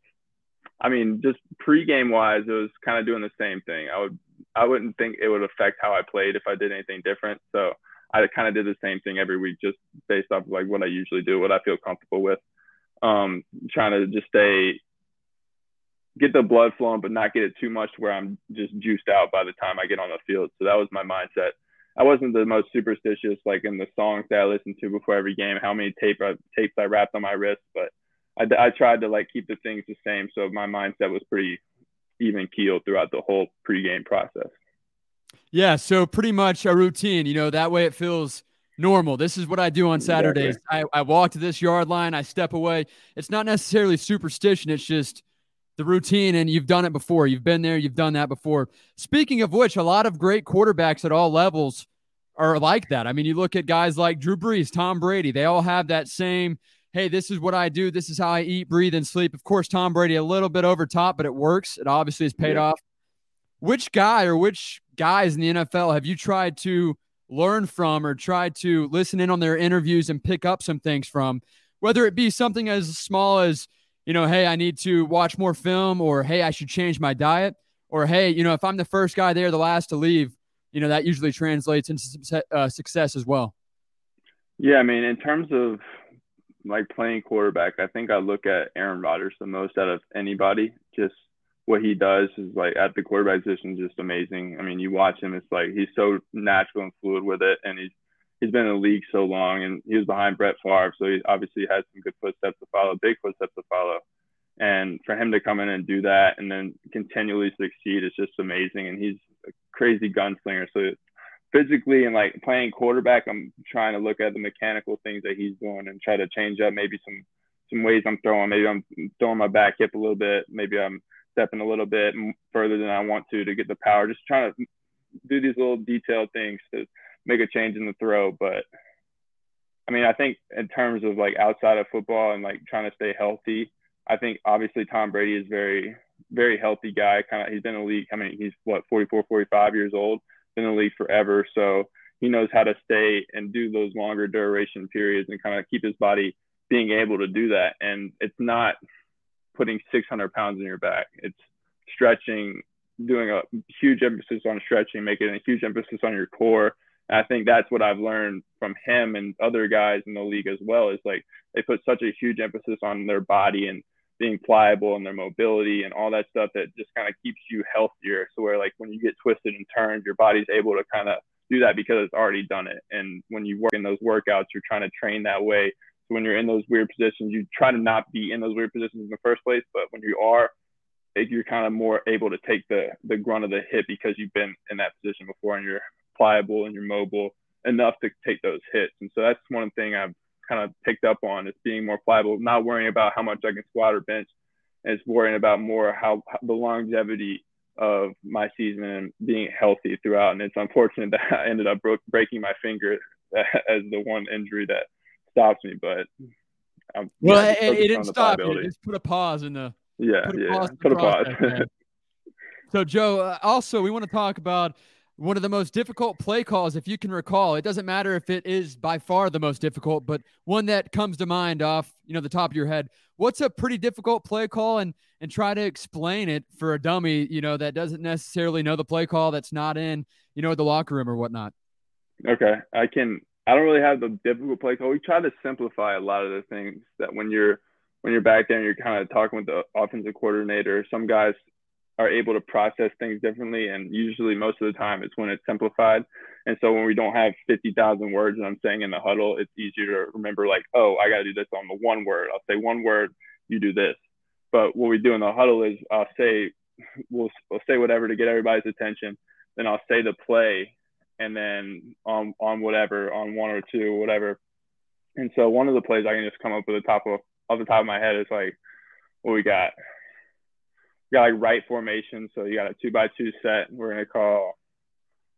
I mean, just pregame wise, it was kind of doing the same thing. I would, I wouldn't think it would affect how I played if I did anything different. So I kind of did the same thing every week, just based off of like what I usually do, what I feel comfortable with. Um, trying to just stay, get the blood flowing, but not get it too much where I'm just juiced out by the time I get on the field. So that was my mindset. I wasn't the most superstitious, like in the songs that I listened to before every game, how many tape I, tapes I wrapped on my wrist, but I, I tried to like keep the things the same, so my mindset was pretty even keeled throughout the whole pregame process. Yeah, so pretty much a routine. You know, that way it feels normal. This is what I do on Saturdays. Exactly. I, I walk to this yard line, I step away. It's not necessarily superstition, it's just the routine, and you've done it before. You've been there, you've done that before. Speaking of which, a lot of great quarterbacks at all levels are like that. I mean, you look at guys like Drew Brees, Tom Brady, they all have that same hey, this is what I do. This is how I eat, breathe, and sleep. Of course, Tom Brady a little bit over top, but it works. It obviously has paid yeah. off. Which guy or which guys in the NFL have you tried to learn from or tried to listen in on their interviews and pick up some things from? Whether it be something as small as, you know, hey, I need to watch more film, or hey, I should change my diet, or hey, you know, if I'm the first guy there, the last to leave, you know, that usually translates into uh, success as well. Yeah, I mean, in terms of like playing quarterback, I think I look at Aaron Rodgers the most out of anybody. Just what he does is like at the quarterback position, just amazing. I mean, you watch him, it's like he's so natural and fluid with it, and he's he's been in the league so long, and he was behind Brett Favre, so he obviously has some good footsteps to follow, big footsteps to follow. And for him to come in and do that, and then continually succeed, is just amazing. And he's a crazy gunslinger, so physically and like playing quarterback, I'm trying to look at the mechanical things that he's doing and try to change up maybe some some ways I'm throwing. Maybe I'm throwing my back hip a little bit. Maybe I'm stepping a little bit further than I want to to get the power. Just trying to do these little detailed things to make a change in the throw. But I mean, I think in terms of like outside of football and like trying to stay healthy, I think obviously Tom Brady is very, very healthy guy. Kind of, he's been in the league. I mean, he's what 44, 45 years old, been in the league forever. So he knows how to stay and do those longer duration periods and kind of keep his body being able to do that. And it's not putting 600 pounds in your back. It's stretching, doing a huge emphasis on stretching, making a huge emphasis on your core. And I think that's what I've learned from him and other guys in the league as well is like they put such a huge emphasis on their body and being pliable and their mobility and all that stuff that just kind of keeps you healthier. So where like when you get twisted and turned, your body's able to kind of do that because it's already done it. And when you work in those workouts, you're trying to train that way. So when you're in those weird positions, you try to not be in those weird positions in the first place. But when you are, you're kind of more able to take the the grunt of the hit because you've been in that position before and you're pliable and you're mobile enough to take those hits. And so that's one thing I've kind of picked up on is being more pliable, not worrying about how much I can squat or bench, and it's worrying about more how, how the longevity of my season and being healthy throughout. And it's unfortunate [laughs] that I ended up bro- breaking my finger [laughs] as the one injury that stops me. But I'm, well, yeah, it, it didn't stop you. Just put a pause in the yeah, put a yeah, pause put a pause. so Joe, uh, also we want to talk about one of the most difficult play calls, if you can recall. It doesn't matter if it is by far the most difficult, but one that comes to mind off, you know, the top of your head. What's a pretty difficult play call, and and try to explain it for a dummy, you know, that doesn't necessarily know the play call, that's not in, you know, the locker room or whatnot. Okay, I can. I don't really have the difficult play call. We try to simplify a lot of the things that when you're when you're back there and you're kind of talking with the offensive coordinator, some guys are able to process things differently. And usually, most of the time, it's when it's simplified. And so, when we don't have 50,000 words and I'm saying in the huddle, it's easier to remember, like, oh, I got to do this on the one word. I'll say one word, you do this. But what we do in the huddle is I'll say, we'll, we'll say whatever to get everybody's attention. Then I'll say the play and then on, on whatever, on one or two, whatever. And so, one of the plays I can just come up with the top of, off the top of my head is like, what we got got like right formation. So you got a two by two set. We're gonna call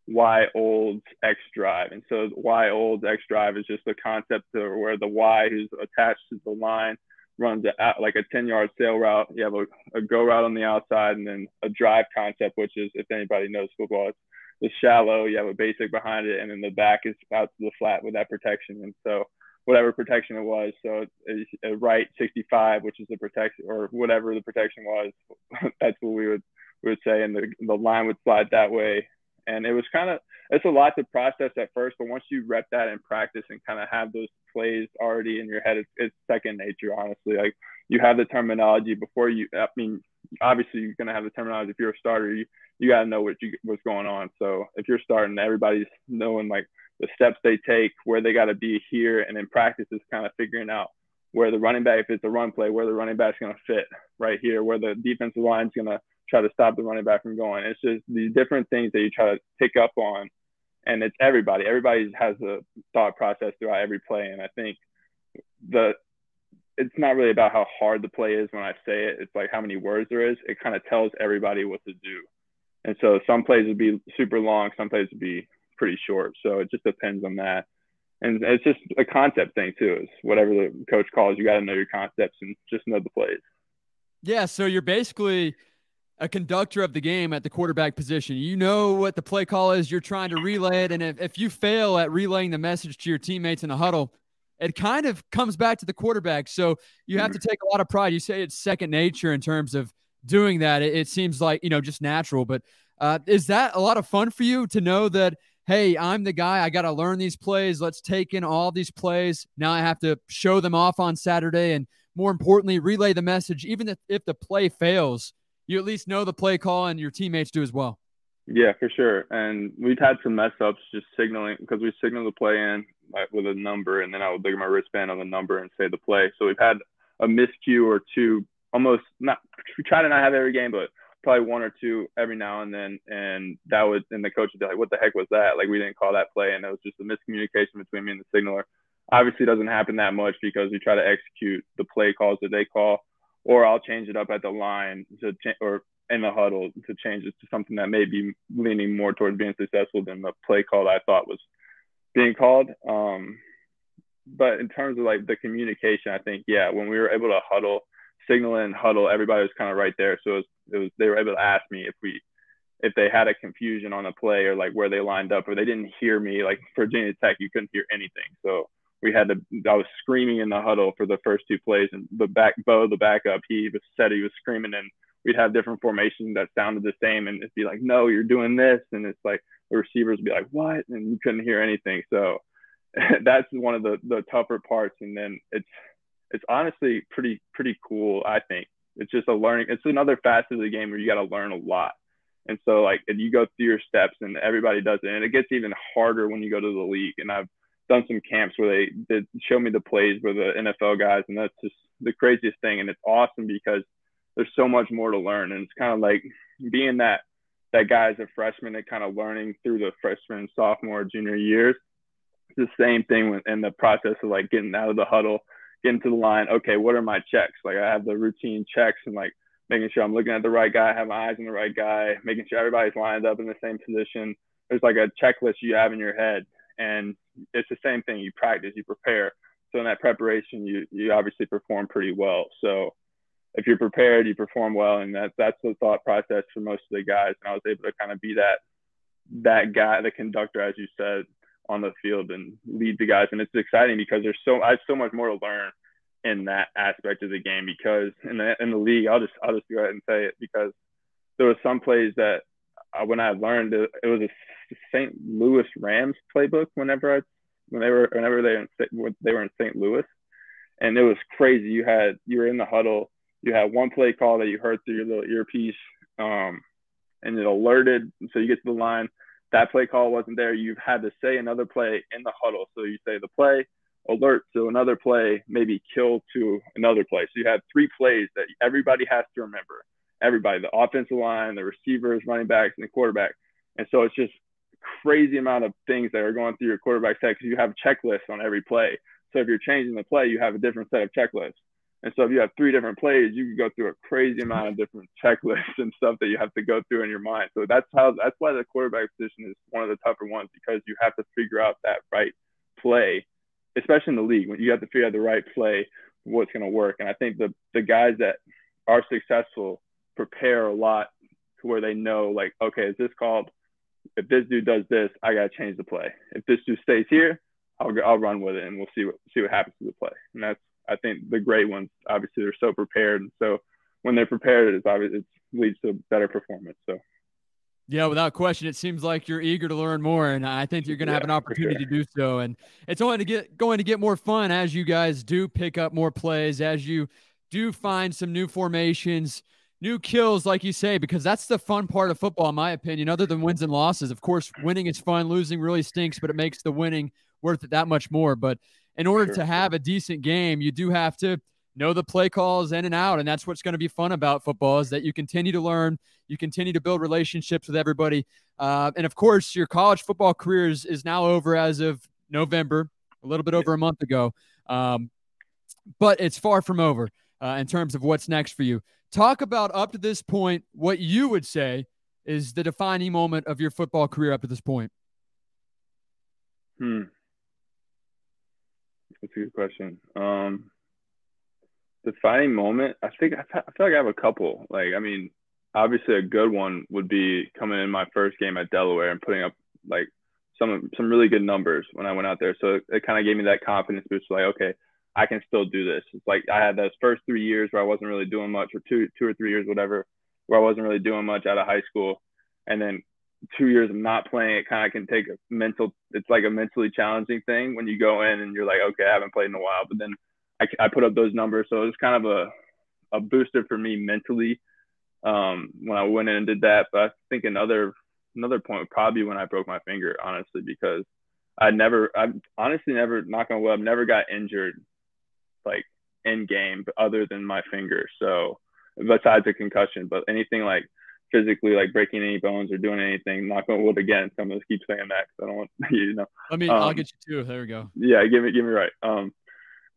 Y olds X drive. And so Y olds X drive is just the concept of where the Y who's attached to the line runs a, like a 10 yard sail route. You have a, a, go route on the outside and then a drive concept, which is, if anybody knows football, it's, the shallow. You have a basic behind it, and then the back is out to the flat with that protection. And so whatever protection it was. So a uh, right 65, which is the protection or whatever the protection was, [laughs] that's what we would we would say, and the the line would slide that way. And it was kind of it's a lot to process at first, but once you rep that in practice and kind of have those plays already in your head, it's, it's second nature. Honestly, like you have the terminology before you. I mean, obviously you're gonna have the terminology if you're a starter. You you gotta know what you what's going on. So if you're starting, everybody's knowing like the steps they take, where they got to be here, and in practice is kind of figuring out where the running back, if it's a run play, where the running back's going to fit right here, where the defensive line's going to try to stop the running back from going. It's just these different things that you try to pick up on, and it's everybody. Everybody has a thought process throughout every play, and I think the it's not really about how hard the play is when I say it. It's like how many words there is. It kind of tells everybody what to do. And so some plays would be super long, some plays would be pretty short. So it just depends on that. And it's just a concept thing too. Is whatever the coach calls, you got to know your concepts and just know the plays. Yeah. So you're basically a conductor of the game at the quarterback position. You know what the play call is. You're trying to relay it, and if, if you fail at relaying the message to your teammates in the huddle, it kind of comes back to the quarterback. So you have to take a lot of pride. You say it's second nature in terms of doing that. It, it seems like you know just natural, but uh, is that a lot of fun for you to know that? Hey, I'm the guy. I got to learn these plays. Let's take in all these plays. Now I have to show them off on Saturday and more importantly, relay the message. Even if, the play fails, you at least know the play call and your teammates do as well. Yeah, for sure. And we've had some mess ups just signaling because we signal the play in with a number and then I would look at my wristband on the number and say the play. So we've had a miscue or two almost not we try to not have every game, but probably one or two every now and then, and that was and the coach would be like, "What the heck was that? Like we didn't call that play," and it was just a miscommunication between me and the signaler. obviously doesn't happen that much because we try to execute the play calls that they call, or I'll change it up at the line to cha- or in the huddle to change it to something that may be leaning more towards being successful than the play call I thought was being called. Um, but in terms of like the communication, I think yeah, when we were able to huddle, signal and huddle, everybody was kind of right there. So it was, it was they were able to ask me if we if they had a confusion on a play or like where they lined up or they didn't hear me. Like Virginia Tech, you couldn't hear anything. So we had to I was screaming in the huddle for the first two plays and the back Bo, the backup, he was said he was screaming and we'd have different formations that sounded the same and it'd be like, No, you're doing this and it's like the receivers would be like, What? And you couldn't hear anything. So [laughs] that's one of the, the tougher parts. And then it's it's honestly pretty pretty cool, I think. It's just a learning it's another facet of the game where you gotta learn a lot. And so like and you go through your steps and everybody does it. And it gets even harder when you go to the league. And I've done some camps where they did show me the plays with the NFL guys, and that's just the craziest thing. And it's awesome because there's so much more to learn, and it's kind of like being that that guy as a freshman and kind of learning through the freshman, sophomore, junior years. It's the same thing in the process of like getting out of the huddle, getting to the line. Okay, what are my checks? Like I have the routine checks and like making sure I'm looking at the right guy, have my eyes on the right guy, making sure everybody's lined up in the same position. There's like a checklist you have in your head and it's the same thing. You practice, you prepare. So in that preparation, you you obviously perform pretty well. So if you're prepared, you perform well, and that that's the thought process for most of the guys. And I was able to kind of be that that guy, the conductor, as you said, on the field and lead the guys. And it's exciting because there's so I have so much more to learn in that aspect of the game because in the in the league, I'll just I'll just go ahead and say it because there was some plays that uh, when I learned it, it was a St. Louis Rams playbook whenever I when they were whenever they were they were in St. Louis, and it was crazy. You had you were in the huddle. You had one play call that you heard through your little earpiece, um, and it alerted. So you get to the line. That play call wasn't there. You've had to say another play in the huddle. So you say the play, alert to another play, maybe kill to another play. So you have three plays that everybody has to remember. Everybody, the offensive line, the receivers, running backs, and the quarterback. And so it's just crazy amount of things that are going through your quarterback's head because you have checklists on every play. So if you're changing the play, you have a different set of checklists. And so if you have three different plays, you can go through a crazy amount of different [laughs] checklists and stuff that you have to go through in your mind. So that's how that's why the quarterback position is one of the tougher ones because you have to figure out that right play, especially in the league when you have to figure out the right play, what's going to work. And I think the the guys that are successful prepare a lot to where they know like, okay, is this called if this dude does this, I gotta change the play. If this dude stays here, I'll I'll run with it and we'll see what see what happens to the play. And that's I think the great ones obviously they're so prepared, and so when they're prepared, it's obviously it leads to better performance. So. Yeah, without question, it seems like you're eager to learn more, and I think you're going to yeah, have an opportunity sure. to do so. And it's only to get going to get more fun as you guys do pick up more plays, as you do find some new formations new kills, like you say, because that's the fun part of football, in my opinion, other than wins and losses. Of course, winning is fun, losing really stinks, but it makes the winning worth it that much more. But in order sure. to have a decent game, you do have to know the play calls in and out. And that's what's going to be fun about football is that you continue to learn, you continue to build relationships with everybody. Uh, and of course, your college football career is, is now over as of November, a little bit over a month ago. Um, but it's far from over uh, in terms of what's next for you. Talk about up to this point what you would say is the defining moment of your football career up to this point. Hmm. That's a good question. Um, defining moment, I think I, feel like I have a couple. Like, I mean, obviously a good one would be coming in my first game at Delaware and putting up like some some really good numbers when I went out there. So it, it kind of gave me that confidence boost. Like, okay, I can still do this. It's like I had those first three years where I wasn't really doing much, or two, two or three years, whatever, where I wasn't really doing much out of high school, and then two years of not playing. It kind of can take a mental. It's like a mentally challenging thing when you go in and you're like, okay, I haven't played in a while, but then I, I put up those numbers, so it was kind of a a booster for me mentally um, when I went in and did that. But I think another another point would probably when I broke my finger, honestly, because I never, I honestly never, knock on wood, I've never got injured like in game other than my finger. So besides a concussion, but anything like physically like breaking any bones or doing anything. Knock on wood again. So I'm gonna keep saying that because I don't want [laughs] you know. Let me. Um, I'll get you too. There we go. Yeah, give me give me right. Um,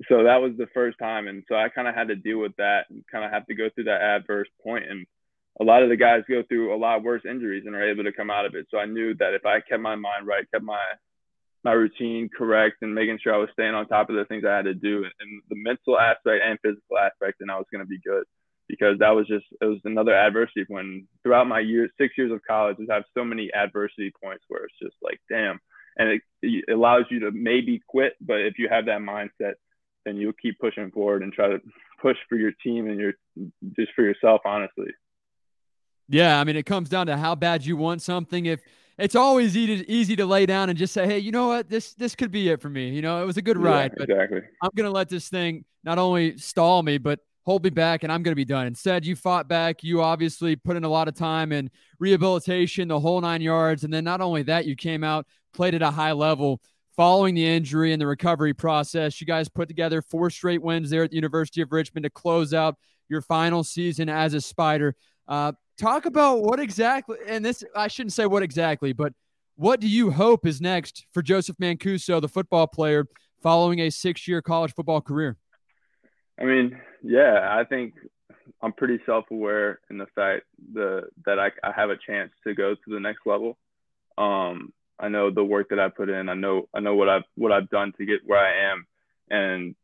so that was the first time, and so I kind of had to deal with that and kind of have to go through that adverse point. And a lot of the guys go through a lot worse injuries and are able to come out of it. So I knew that if I kept my mind right, kept my my routine correct, and making sure I was staying on top of the things I had to do, and the mental aspect and physical aspect, and I was going to be good because that was just it was another adversity when throughout my years six years of college I have so many adversity points where it's just like damn. And it, it, allows you to maybe quit but if you have that mindset then you'll keep pushing forward and try to push for your team and your just for yourself honestly. Yeah i mean it comes down to how bad you want something. If it's always easy to, easy to lay down and just say hey you know what? This this could be it for me. You know it was a good ride yeah, exactly. i'm gonna let this thing not only stall me but hold me back and I'm going to be done. Instead, you fought back. You obviously put in a lot of time and rehabilitation, the whole nine yards. And then not only that, you came out, played at a high level following the injury and the recovery process. You guys put together four straight wins there at the University of Richmond to close out your final season as a Spider. Uh, talk about what exactly, and this, I shouldn't say what exactly, but what do you hope is next for Joseph Mancuso, the football player, following a six year college football career? I mean, yeah, I think I'm pretty self-aware in the fact the that I, I have a chance to go to the next level. Um, I know the work that I put in. I know I know what I've what I've done to get where I am, and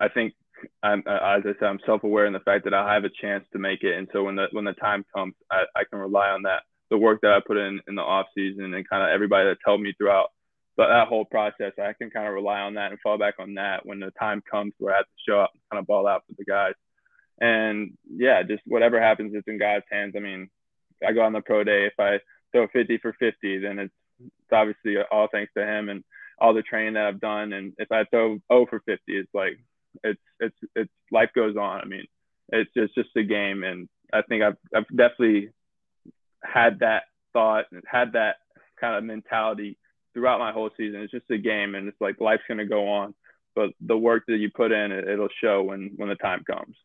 I think I'm as I said I'm self-aware in the fact that I have a chance to make it. And so when the when the time comes, I, I can rely on that the work that I put in in the off season and kind of everybody that helped me throughout but that whole process, I can kind of rely on that and fall back on that when the time comes where I have to show up and kind of ball out for the guys. And yeah, just whatever happens, it's in God's hands. I mean, I go on the pro day. If I throw 50 for 50, then it's, it's obviously all thanks to him and all the training that I've done. And if I throw 0 for 50, it's like, it's, it's, it's life goes on. I mean, it's just, just a game. And I think I've, I've definitely had that thought and had that kind of mentality throughout my whole season. It's just a game, and it's like life's to go on. But the work that you put in, it, it'll show when when the time comes.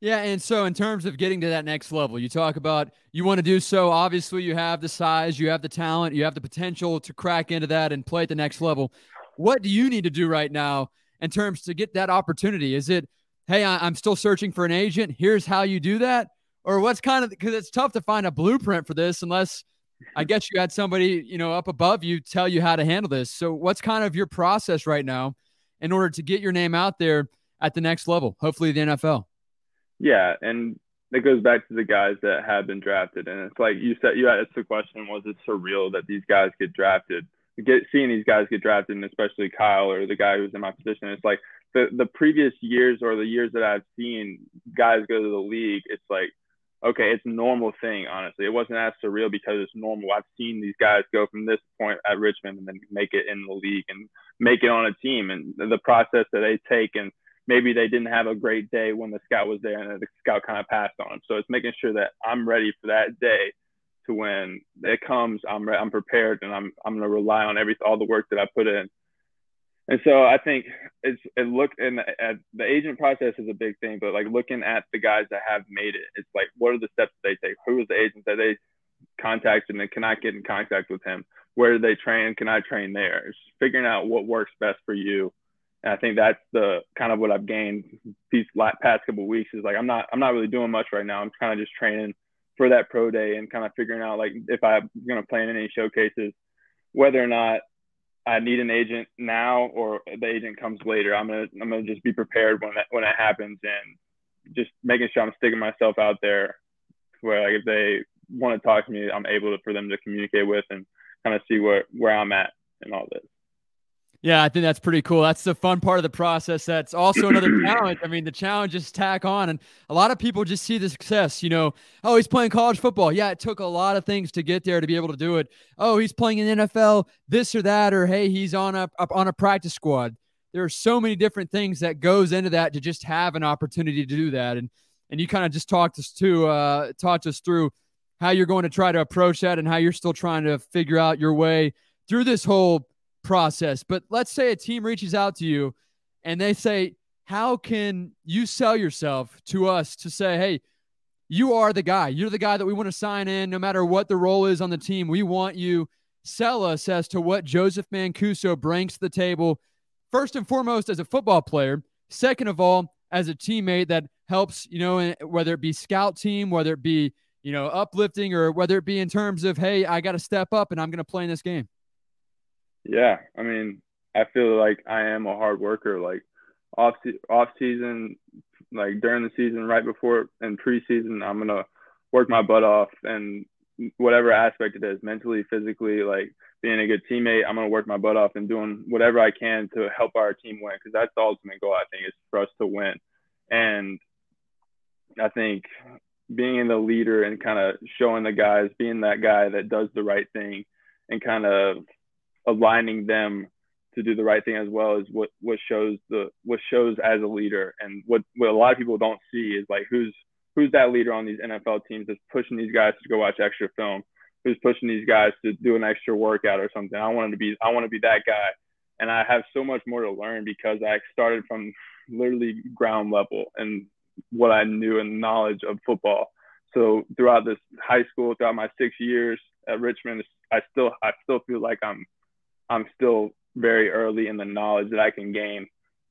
Yeah, and so in terms of getting to that next level, you talk about you want to do so. Obviously, you have the size, you have the talent, you have the potential to crack into that and play at the next level. What do you need to do right now in terms to get that opportunity? Is it, hey, I'm still searching for an agent. Here's how you do that, or what's kind of because it's tough to find a blueprint for this unless I guess you had somebody, you know, up above you tell you how to handle this. So what's kind of your process right now in order to get your name out there at the next level, hopefully the NFL? Yeah, and it goes back to the guys that have been drafted. And it's like you said, you asked the question, was it surreal that these guys get drafted? Get seeing these guys get drafted, and especially Kyle or the guy who's in my position. It's like the the previous years or the years that I've seen guys go to the league. It's like okay, it's a normal thing, honestly. It wasn't as surreal because it's normal. I've seen these guys go from this point at Richmond and then make it in the league and make it on a team and the process that they take and maybe they didn't have a great day when the scout was there and the scout kind of passed on them. So it's making sure that I'm ready for that day to when it comes, I'm re- I'm prepared and I'm I'm going to rely on every all the work that I put in and so I think it's it look and the, the agent process is a big thing, but like looking at the guys that have made it, it's like what are the steps they take? Who is the agent that they contacted, and can I get in contact with him? Where do they train? Can I train there? It's figuring out what works best for you. And I think that's the kind of what I've gained these past couple weeks is like I'm not I'm not really doing much right now. I'm kind of just training for that pro day and kind of figuring out like if I'm gonna play in any showcases, whether or not I need an agent now or the agent comes later. I'm gonna I'm gonna just be prepared when that when it happens and just making sure I'm sticking myself out there where like if they want to talk to me, I'm able to, for them to communicate with and kind of see where where I'm at in all this. Yeah, I think that's pretty cool. That's the fun part of the process. That's also another [clears throat] challenge. I mean, the challenge is tack on, and a lot of people just see the success. You know, oh, he's playing college football. Yeah, it took a lot of things to get there to be able to do it. Oh, he's playing in the NFL, this or that, or hey, he's on a on a practice squad. There are so many different things that goes into that to just have an opportunity to do that. And and you kind of just talked us to uh, talked us through how you're going to try to approach that and how you're still trying to figure out your way through this whole process. But let's say a team reaches out to you and they say, How can you sell yourself to us to say, hey, you are the guy. You're the guy that we want to sign in no matter what the role is on the team. We want you. Sell us as to what Joseph Mancuso brings to the table, first and foremost, as a football player. Second of all, as a teammate that helps, you know, eh, whether it be scout team, whether it be, you know, uplifting or whether it be in terms of, hey, I got to step up and I'm going to play in this game. Yeah. I mean, I feel like I am a hard worker. Like off, off season, like during the season, right before and preseason, I'm gonna work my butt off and whatever aspect it is, mentally, physically, like being a good teammate, I'm gonna work my butt off and doing whatever I can to help our team win because that's the ultimate goal. I think is for us to win, and I think being the leader and kind of showing the guys, being that guy that does the right thing, and kind of aligning them to do the right thing as well is what what shows the what shows as a leader. And what what a lot of people don't see is like who's who's that leader on these NFL teams that's pushing these guys to go watch extra film? Who's pushing these guys to do an extra workout or something? I wanted to be I want to be that guy. And I have so much more to learn because I started from literally ground level and what I knew and knowledge of football. So throughout this high school throughout my 6 years at Richmond I still I still feel like I'm I'm still very early in the knowledge that I can gain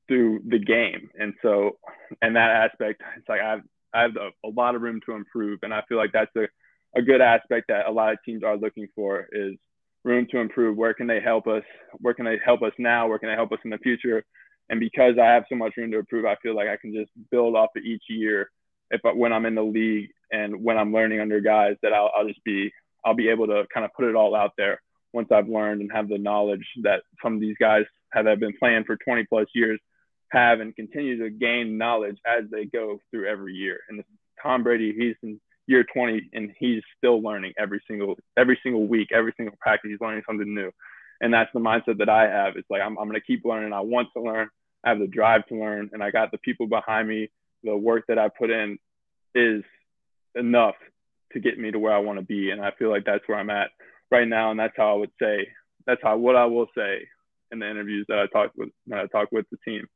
through the game. And so, in that aspect, it's like I have, I have a, a lot of room to improve. And I feel like that's a, a good aspect that a lot of teams are looking for is room to improve. Where can they help us? Where can they help us now? Where can they help us in the future? And because I have so much room to improve, I feel like I can just build off of each year. If when I'm in the league and when I'm learning under guys, that I'll, I'll just be I'll be able to kind of put it all out there once I've learned and have the knowledge that some of these guys have, have been playing for 20 plus years have and continue to gain knowledge as they go through every year. And Tom Brady, he's in year 20 and he's still learning every single every single week, every single practice. He's learning something new, and that's the mindset that I have. It's like I'm I'm going to keep learning. I want to learn. I have the drive to learn, and I got the people behind me. The work that I put in is enough to get me to where I want to be, and I feel like that's where I'm at right now, and that's how I would say that's how what I will say in the interviews that I talk with when I talk with the team.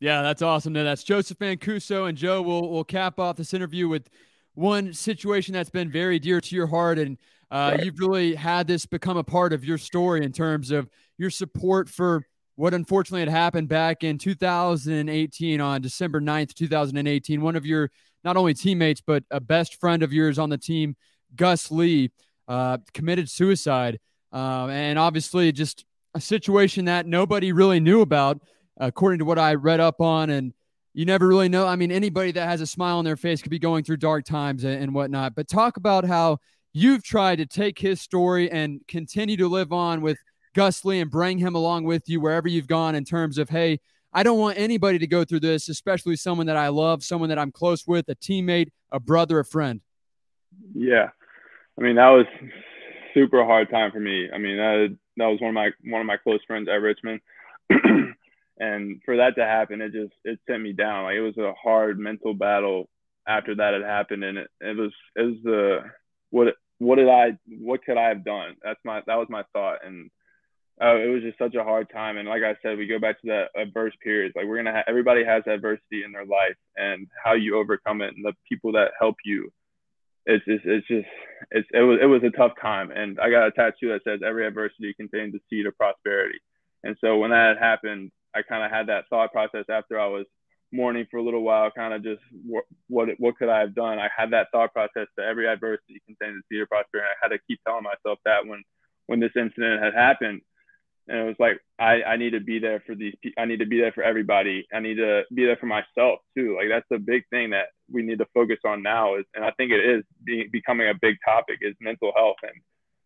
Yeah, that's awesome. Now that's Joseph Mancuso and Joe. We'll we'll cap off this interview with one situation that's been very dear to your heart, and uh, you've really had this become a part of your story in terms of your support for what unfortunately had happened back in 2018 on December 9th, 2018. One of your not only teammates but a best friend of yours on the team, Gus Lee uh, committed suicide. Um, and obviously, just a situation that nobody really knew about, according to what I read up on. And you never really know. I mean, anybody that has a smile on their face could be going through dark times and, and whatnot. But talk about how you've tried to take his story and continue to live on with Gus Lee and bring him along with you wherever you've gone in terms of, hey, I don't want anybody to go through this, especially someone that I love, someone that I'm close with, a teammate, a brother, a friend. Yeah. I mean, that was super hard time for me. I mean, that that was one of my one of my close friends at Richmond, [clears throat] and for that to happen, it just it sent me down. Like it was a hard mental battle after that had happened, and it, it was it was the what what did I what could I have done? That's my that was my thought, and uh, it was just such a hard time. And like I said, we go back to that adverse periods. Like we're gonna have everybody has adversity in their life, and how you overcome it, and the people that help you it's just it's just it's it was it was a tough time and I got a tattoo that says every adversity contains a seed of prosperity. And so when that happened, I kind of had that thought process after I was mourning for a little while, kind of just what, what what could I have done? I had that thought process that every adversity contains a seed of prosperity. I had to keep telling myself that when when this incident had happened, and it was like I, I need to be there for these i need to be there for everybody. I need to be there for myself too. Like that's the big thing that we need to focus on now is and i think it is be, becoming a big topic is mental health. And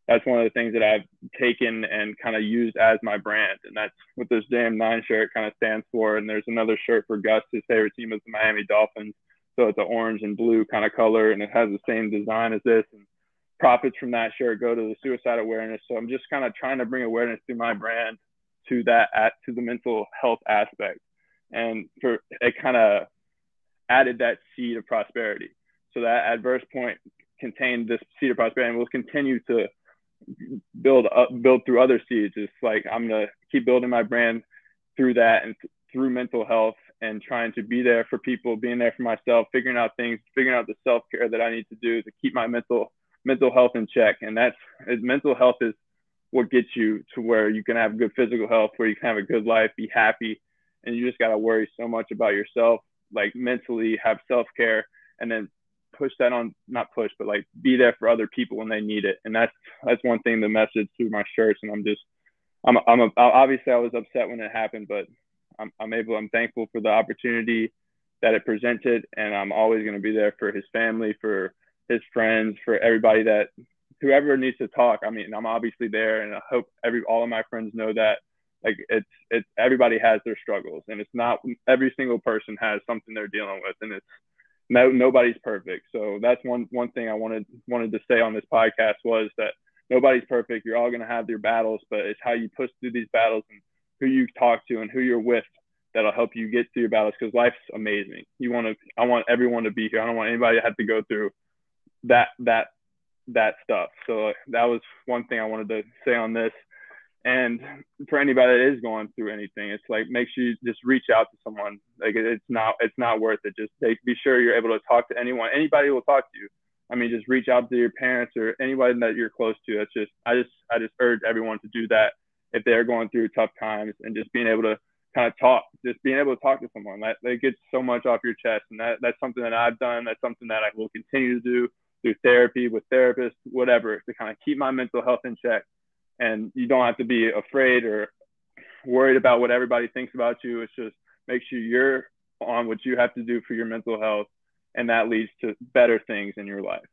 that's one of the things that i've taken and kind of used as my brand. And that's what this JM9 shirt kind of stands for. And there's another shirt for gus. His favorite team is the miami dolphins. So it's an orange and blue kind of color and it has the same design as this. And profits from that shirt go to the suicide awareness. So I'm just kind of trying to bring awareness through my brand to that at to the mental health aspect. And for it kind of added that seed of prosperity. So that adverse point contained this seed of prosperity and will continue to build up build through other seeds. It's like I'm gonna keep building my brand through that and th- through mental health and trying to be there for people, being there for myself, figuring out things, figuring out the self care that I need to do to keep my mental mental health in check. And that's mental health is what gets you to where you can have good physical health, where you can have a good life, be happy, and you just got to worry so much about yourself, like mentally have self care, and then push that on, not push, but like be there for other people when they need it. And that's that's one thing the message through my shirts. And I'm just, I'm, I'm a, obviously I was upset when it happened, but I'm, I'm able, I'm thankful for the opportunity that it presented, and I'm always going to be there for his family, for his friends, for everybody that whoever needs to talk. I mean, I'm obviously there, and I hope every all of my friends know that. Like it's it's everybody has their struggles, and it's not every single person has something they're dealing with, and it's no nobody's perfect. So that's one one thing I wanted wanted to say on this podcast was that nobody's perfect. You're all gonna have your battles, but it's how you push through these battles and who you talk to and who you're with that'll help you get through your battles because life's amazing. You want to I want everyone to be here. I don't want anybody to have to go through that that that stuff. So that was one thing I wanted to say on this. And for anybody that is going through anything, it's like make sure you just reach out to someone. Like it's not it's not worth it. Just be sure you're able to talk to anyone. Anybody will talk to you. I mean, just reach out to your parents or anybody that you're close to. That's just I just I just urge everyone to do that if they're going through tough times and just being able to kind of talk, just being able to talk to someone that, that gets so much off your chest. And that, that's something that I've done. That's something that I will continue to do through therapy with therapists, whatever, to kind of keep my mental health in check. And you don't have to be afraid or worried about what everybody thinks about you. It's just make sure you're on what you have to do for your mental health. And that leads to better things in your life.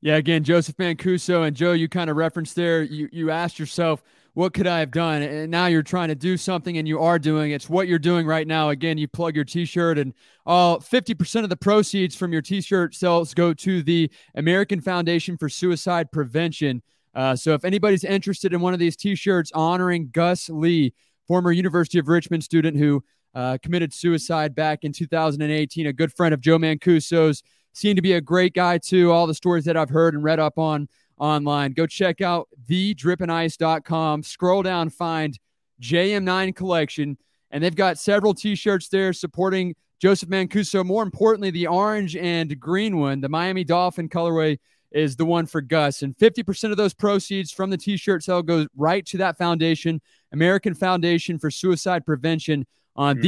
Yeah, again, Joseph Mancuso and Joe, you kind of referenced there. You you asked yourself, what could I have done? And now you're trying to do something and you are doing it's what you're doing right now. Again, you plug your t-shirt and all 50% of the proceeds from your t-shirt sales go to the American Foundation for Suicide Prevention. Uh, so if anybody's interested in one of these t-shirts honoring Gus Lee, former University of Richmond student who uh, committed suicide back in 2018, a good friend of Joe Mancuso's, seemed to be a great guy too. All the stories that I've heard and read up on online. Go check out thedrippinice.com. Scroll down, find JM9 collection, and they've got several t-shirts there supporting Joseph Mancuso. More importantly, the orange and green one, the Miami Dolphin colorway, is the one for Gus. And 50% of those proceeds from the t-shirt sale goes right to that foundation, American Foundation for Suicide Prevention on mm-hmm.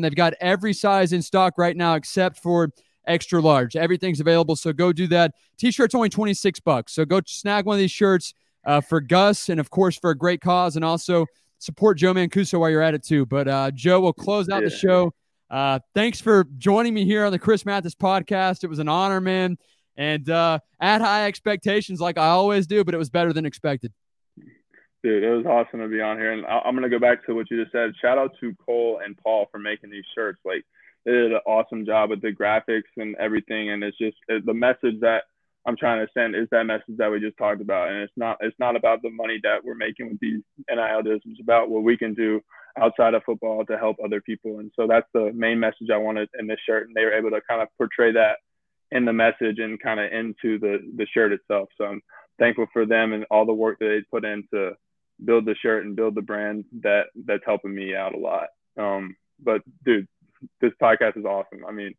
They've got every size in stock right now except for extra large. Everything's available. So go do that. T-shirt's only 26 bucks. So go snag one of these shirts uh, for Gus and of course for a great cause and also support Joe Mancuso while you're at it too. But uh, Joe, will close out yeah. the show. Uh, thanks for joining me here on the Chris Mathis podcast. It was an honor, man. And uh, at high expectations, like I always do, but it was better than expected. Dude, it was awesome to be on here. And I'm going to go back to what you just said. Shout out to Cole and Paul for making these shirts. Like, they did an awesome job with the graphics and everything. And it's just the message that I'm trying to send is that message that we just talked about. And it's not it's not about the money that we're making with these NIL deals. It's about what we can do outside of football to help other people. And so that's the main message I wanted in this shirt. And they were able to kind of portray that in the message and kind of into the the shirt itself. So I'm thankful for them and all the work that they put in to build the shirt and build the brand that that's helping me out a lot. Um, but dude, this podcast is awesome. I mean,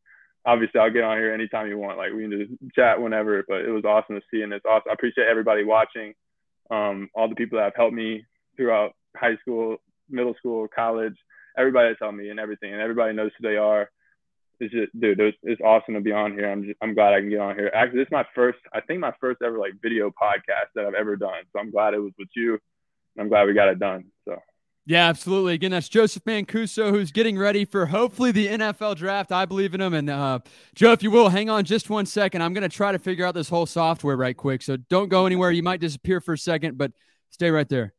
obviously I'll get on here anytime you want. Like we can just chat whenever, but it was awesome to see and it's awesome. I appreciate everybody watching. Um, all the people that have helped me throughout high school, middle school, college, everybody that's helped me and everything, and everybody knows who they are. It's just, dude, it's, it's awesome to be on here. I'm just, I'm glad I can get on here. Actually, this is my first, I think my first ever like video podcast that I've ever done. So I'm glad it was with you. I'm glad we got it done. So yeah, absolutely. Again, that's Joseph Mancuso, who's getting ready for hopefully the NFL draft. I believe in him. And uh, Joe, if you will, hang on just one second. I'm going to try to figure out this whole software right quick. So don't go anywhere. You might disappear for a second, but stay right there.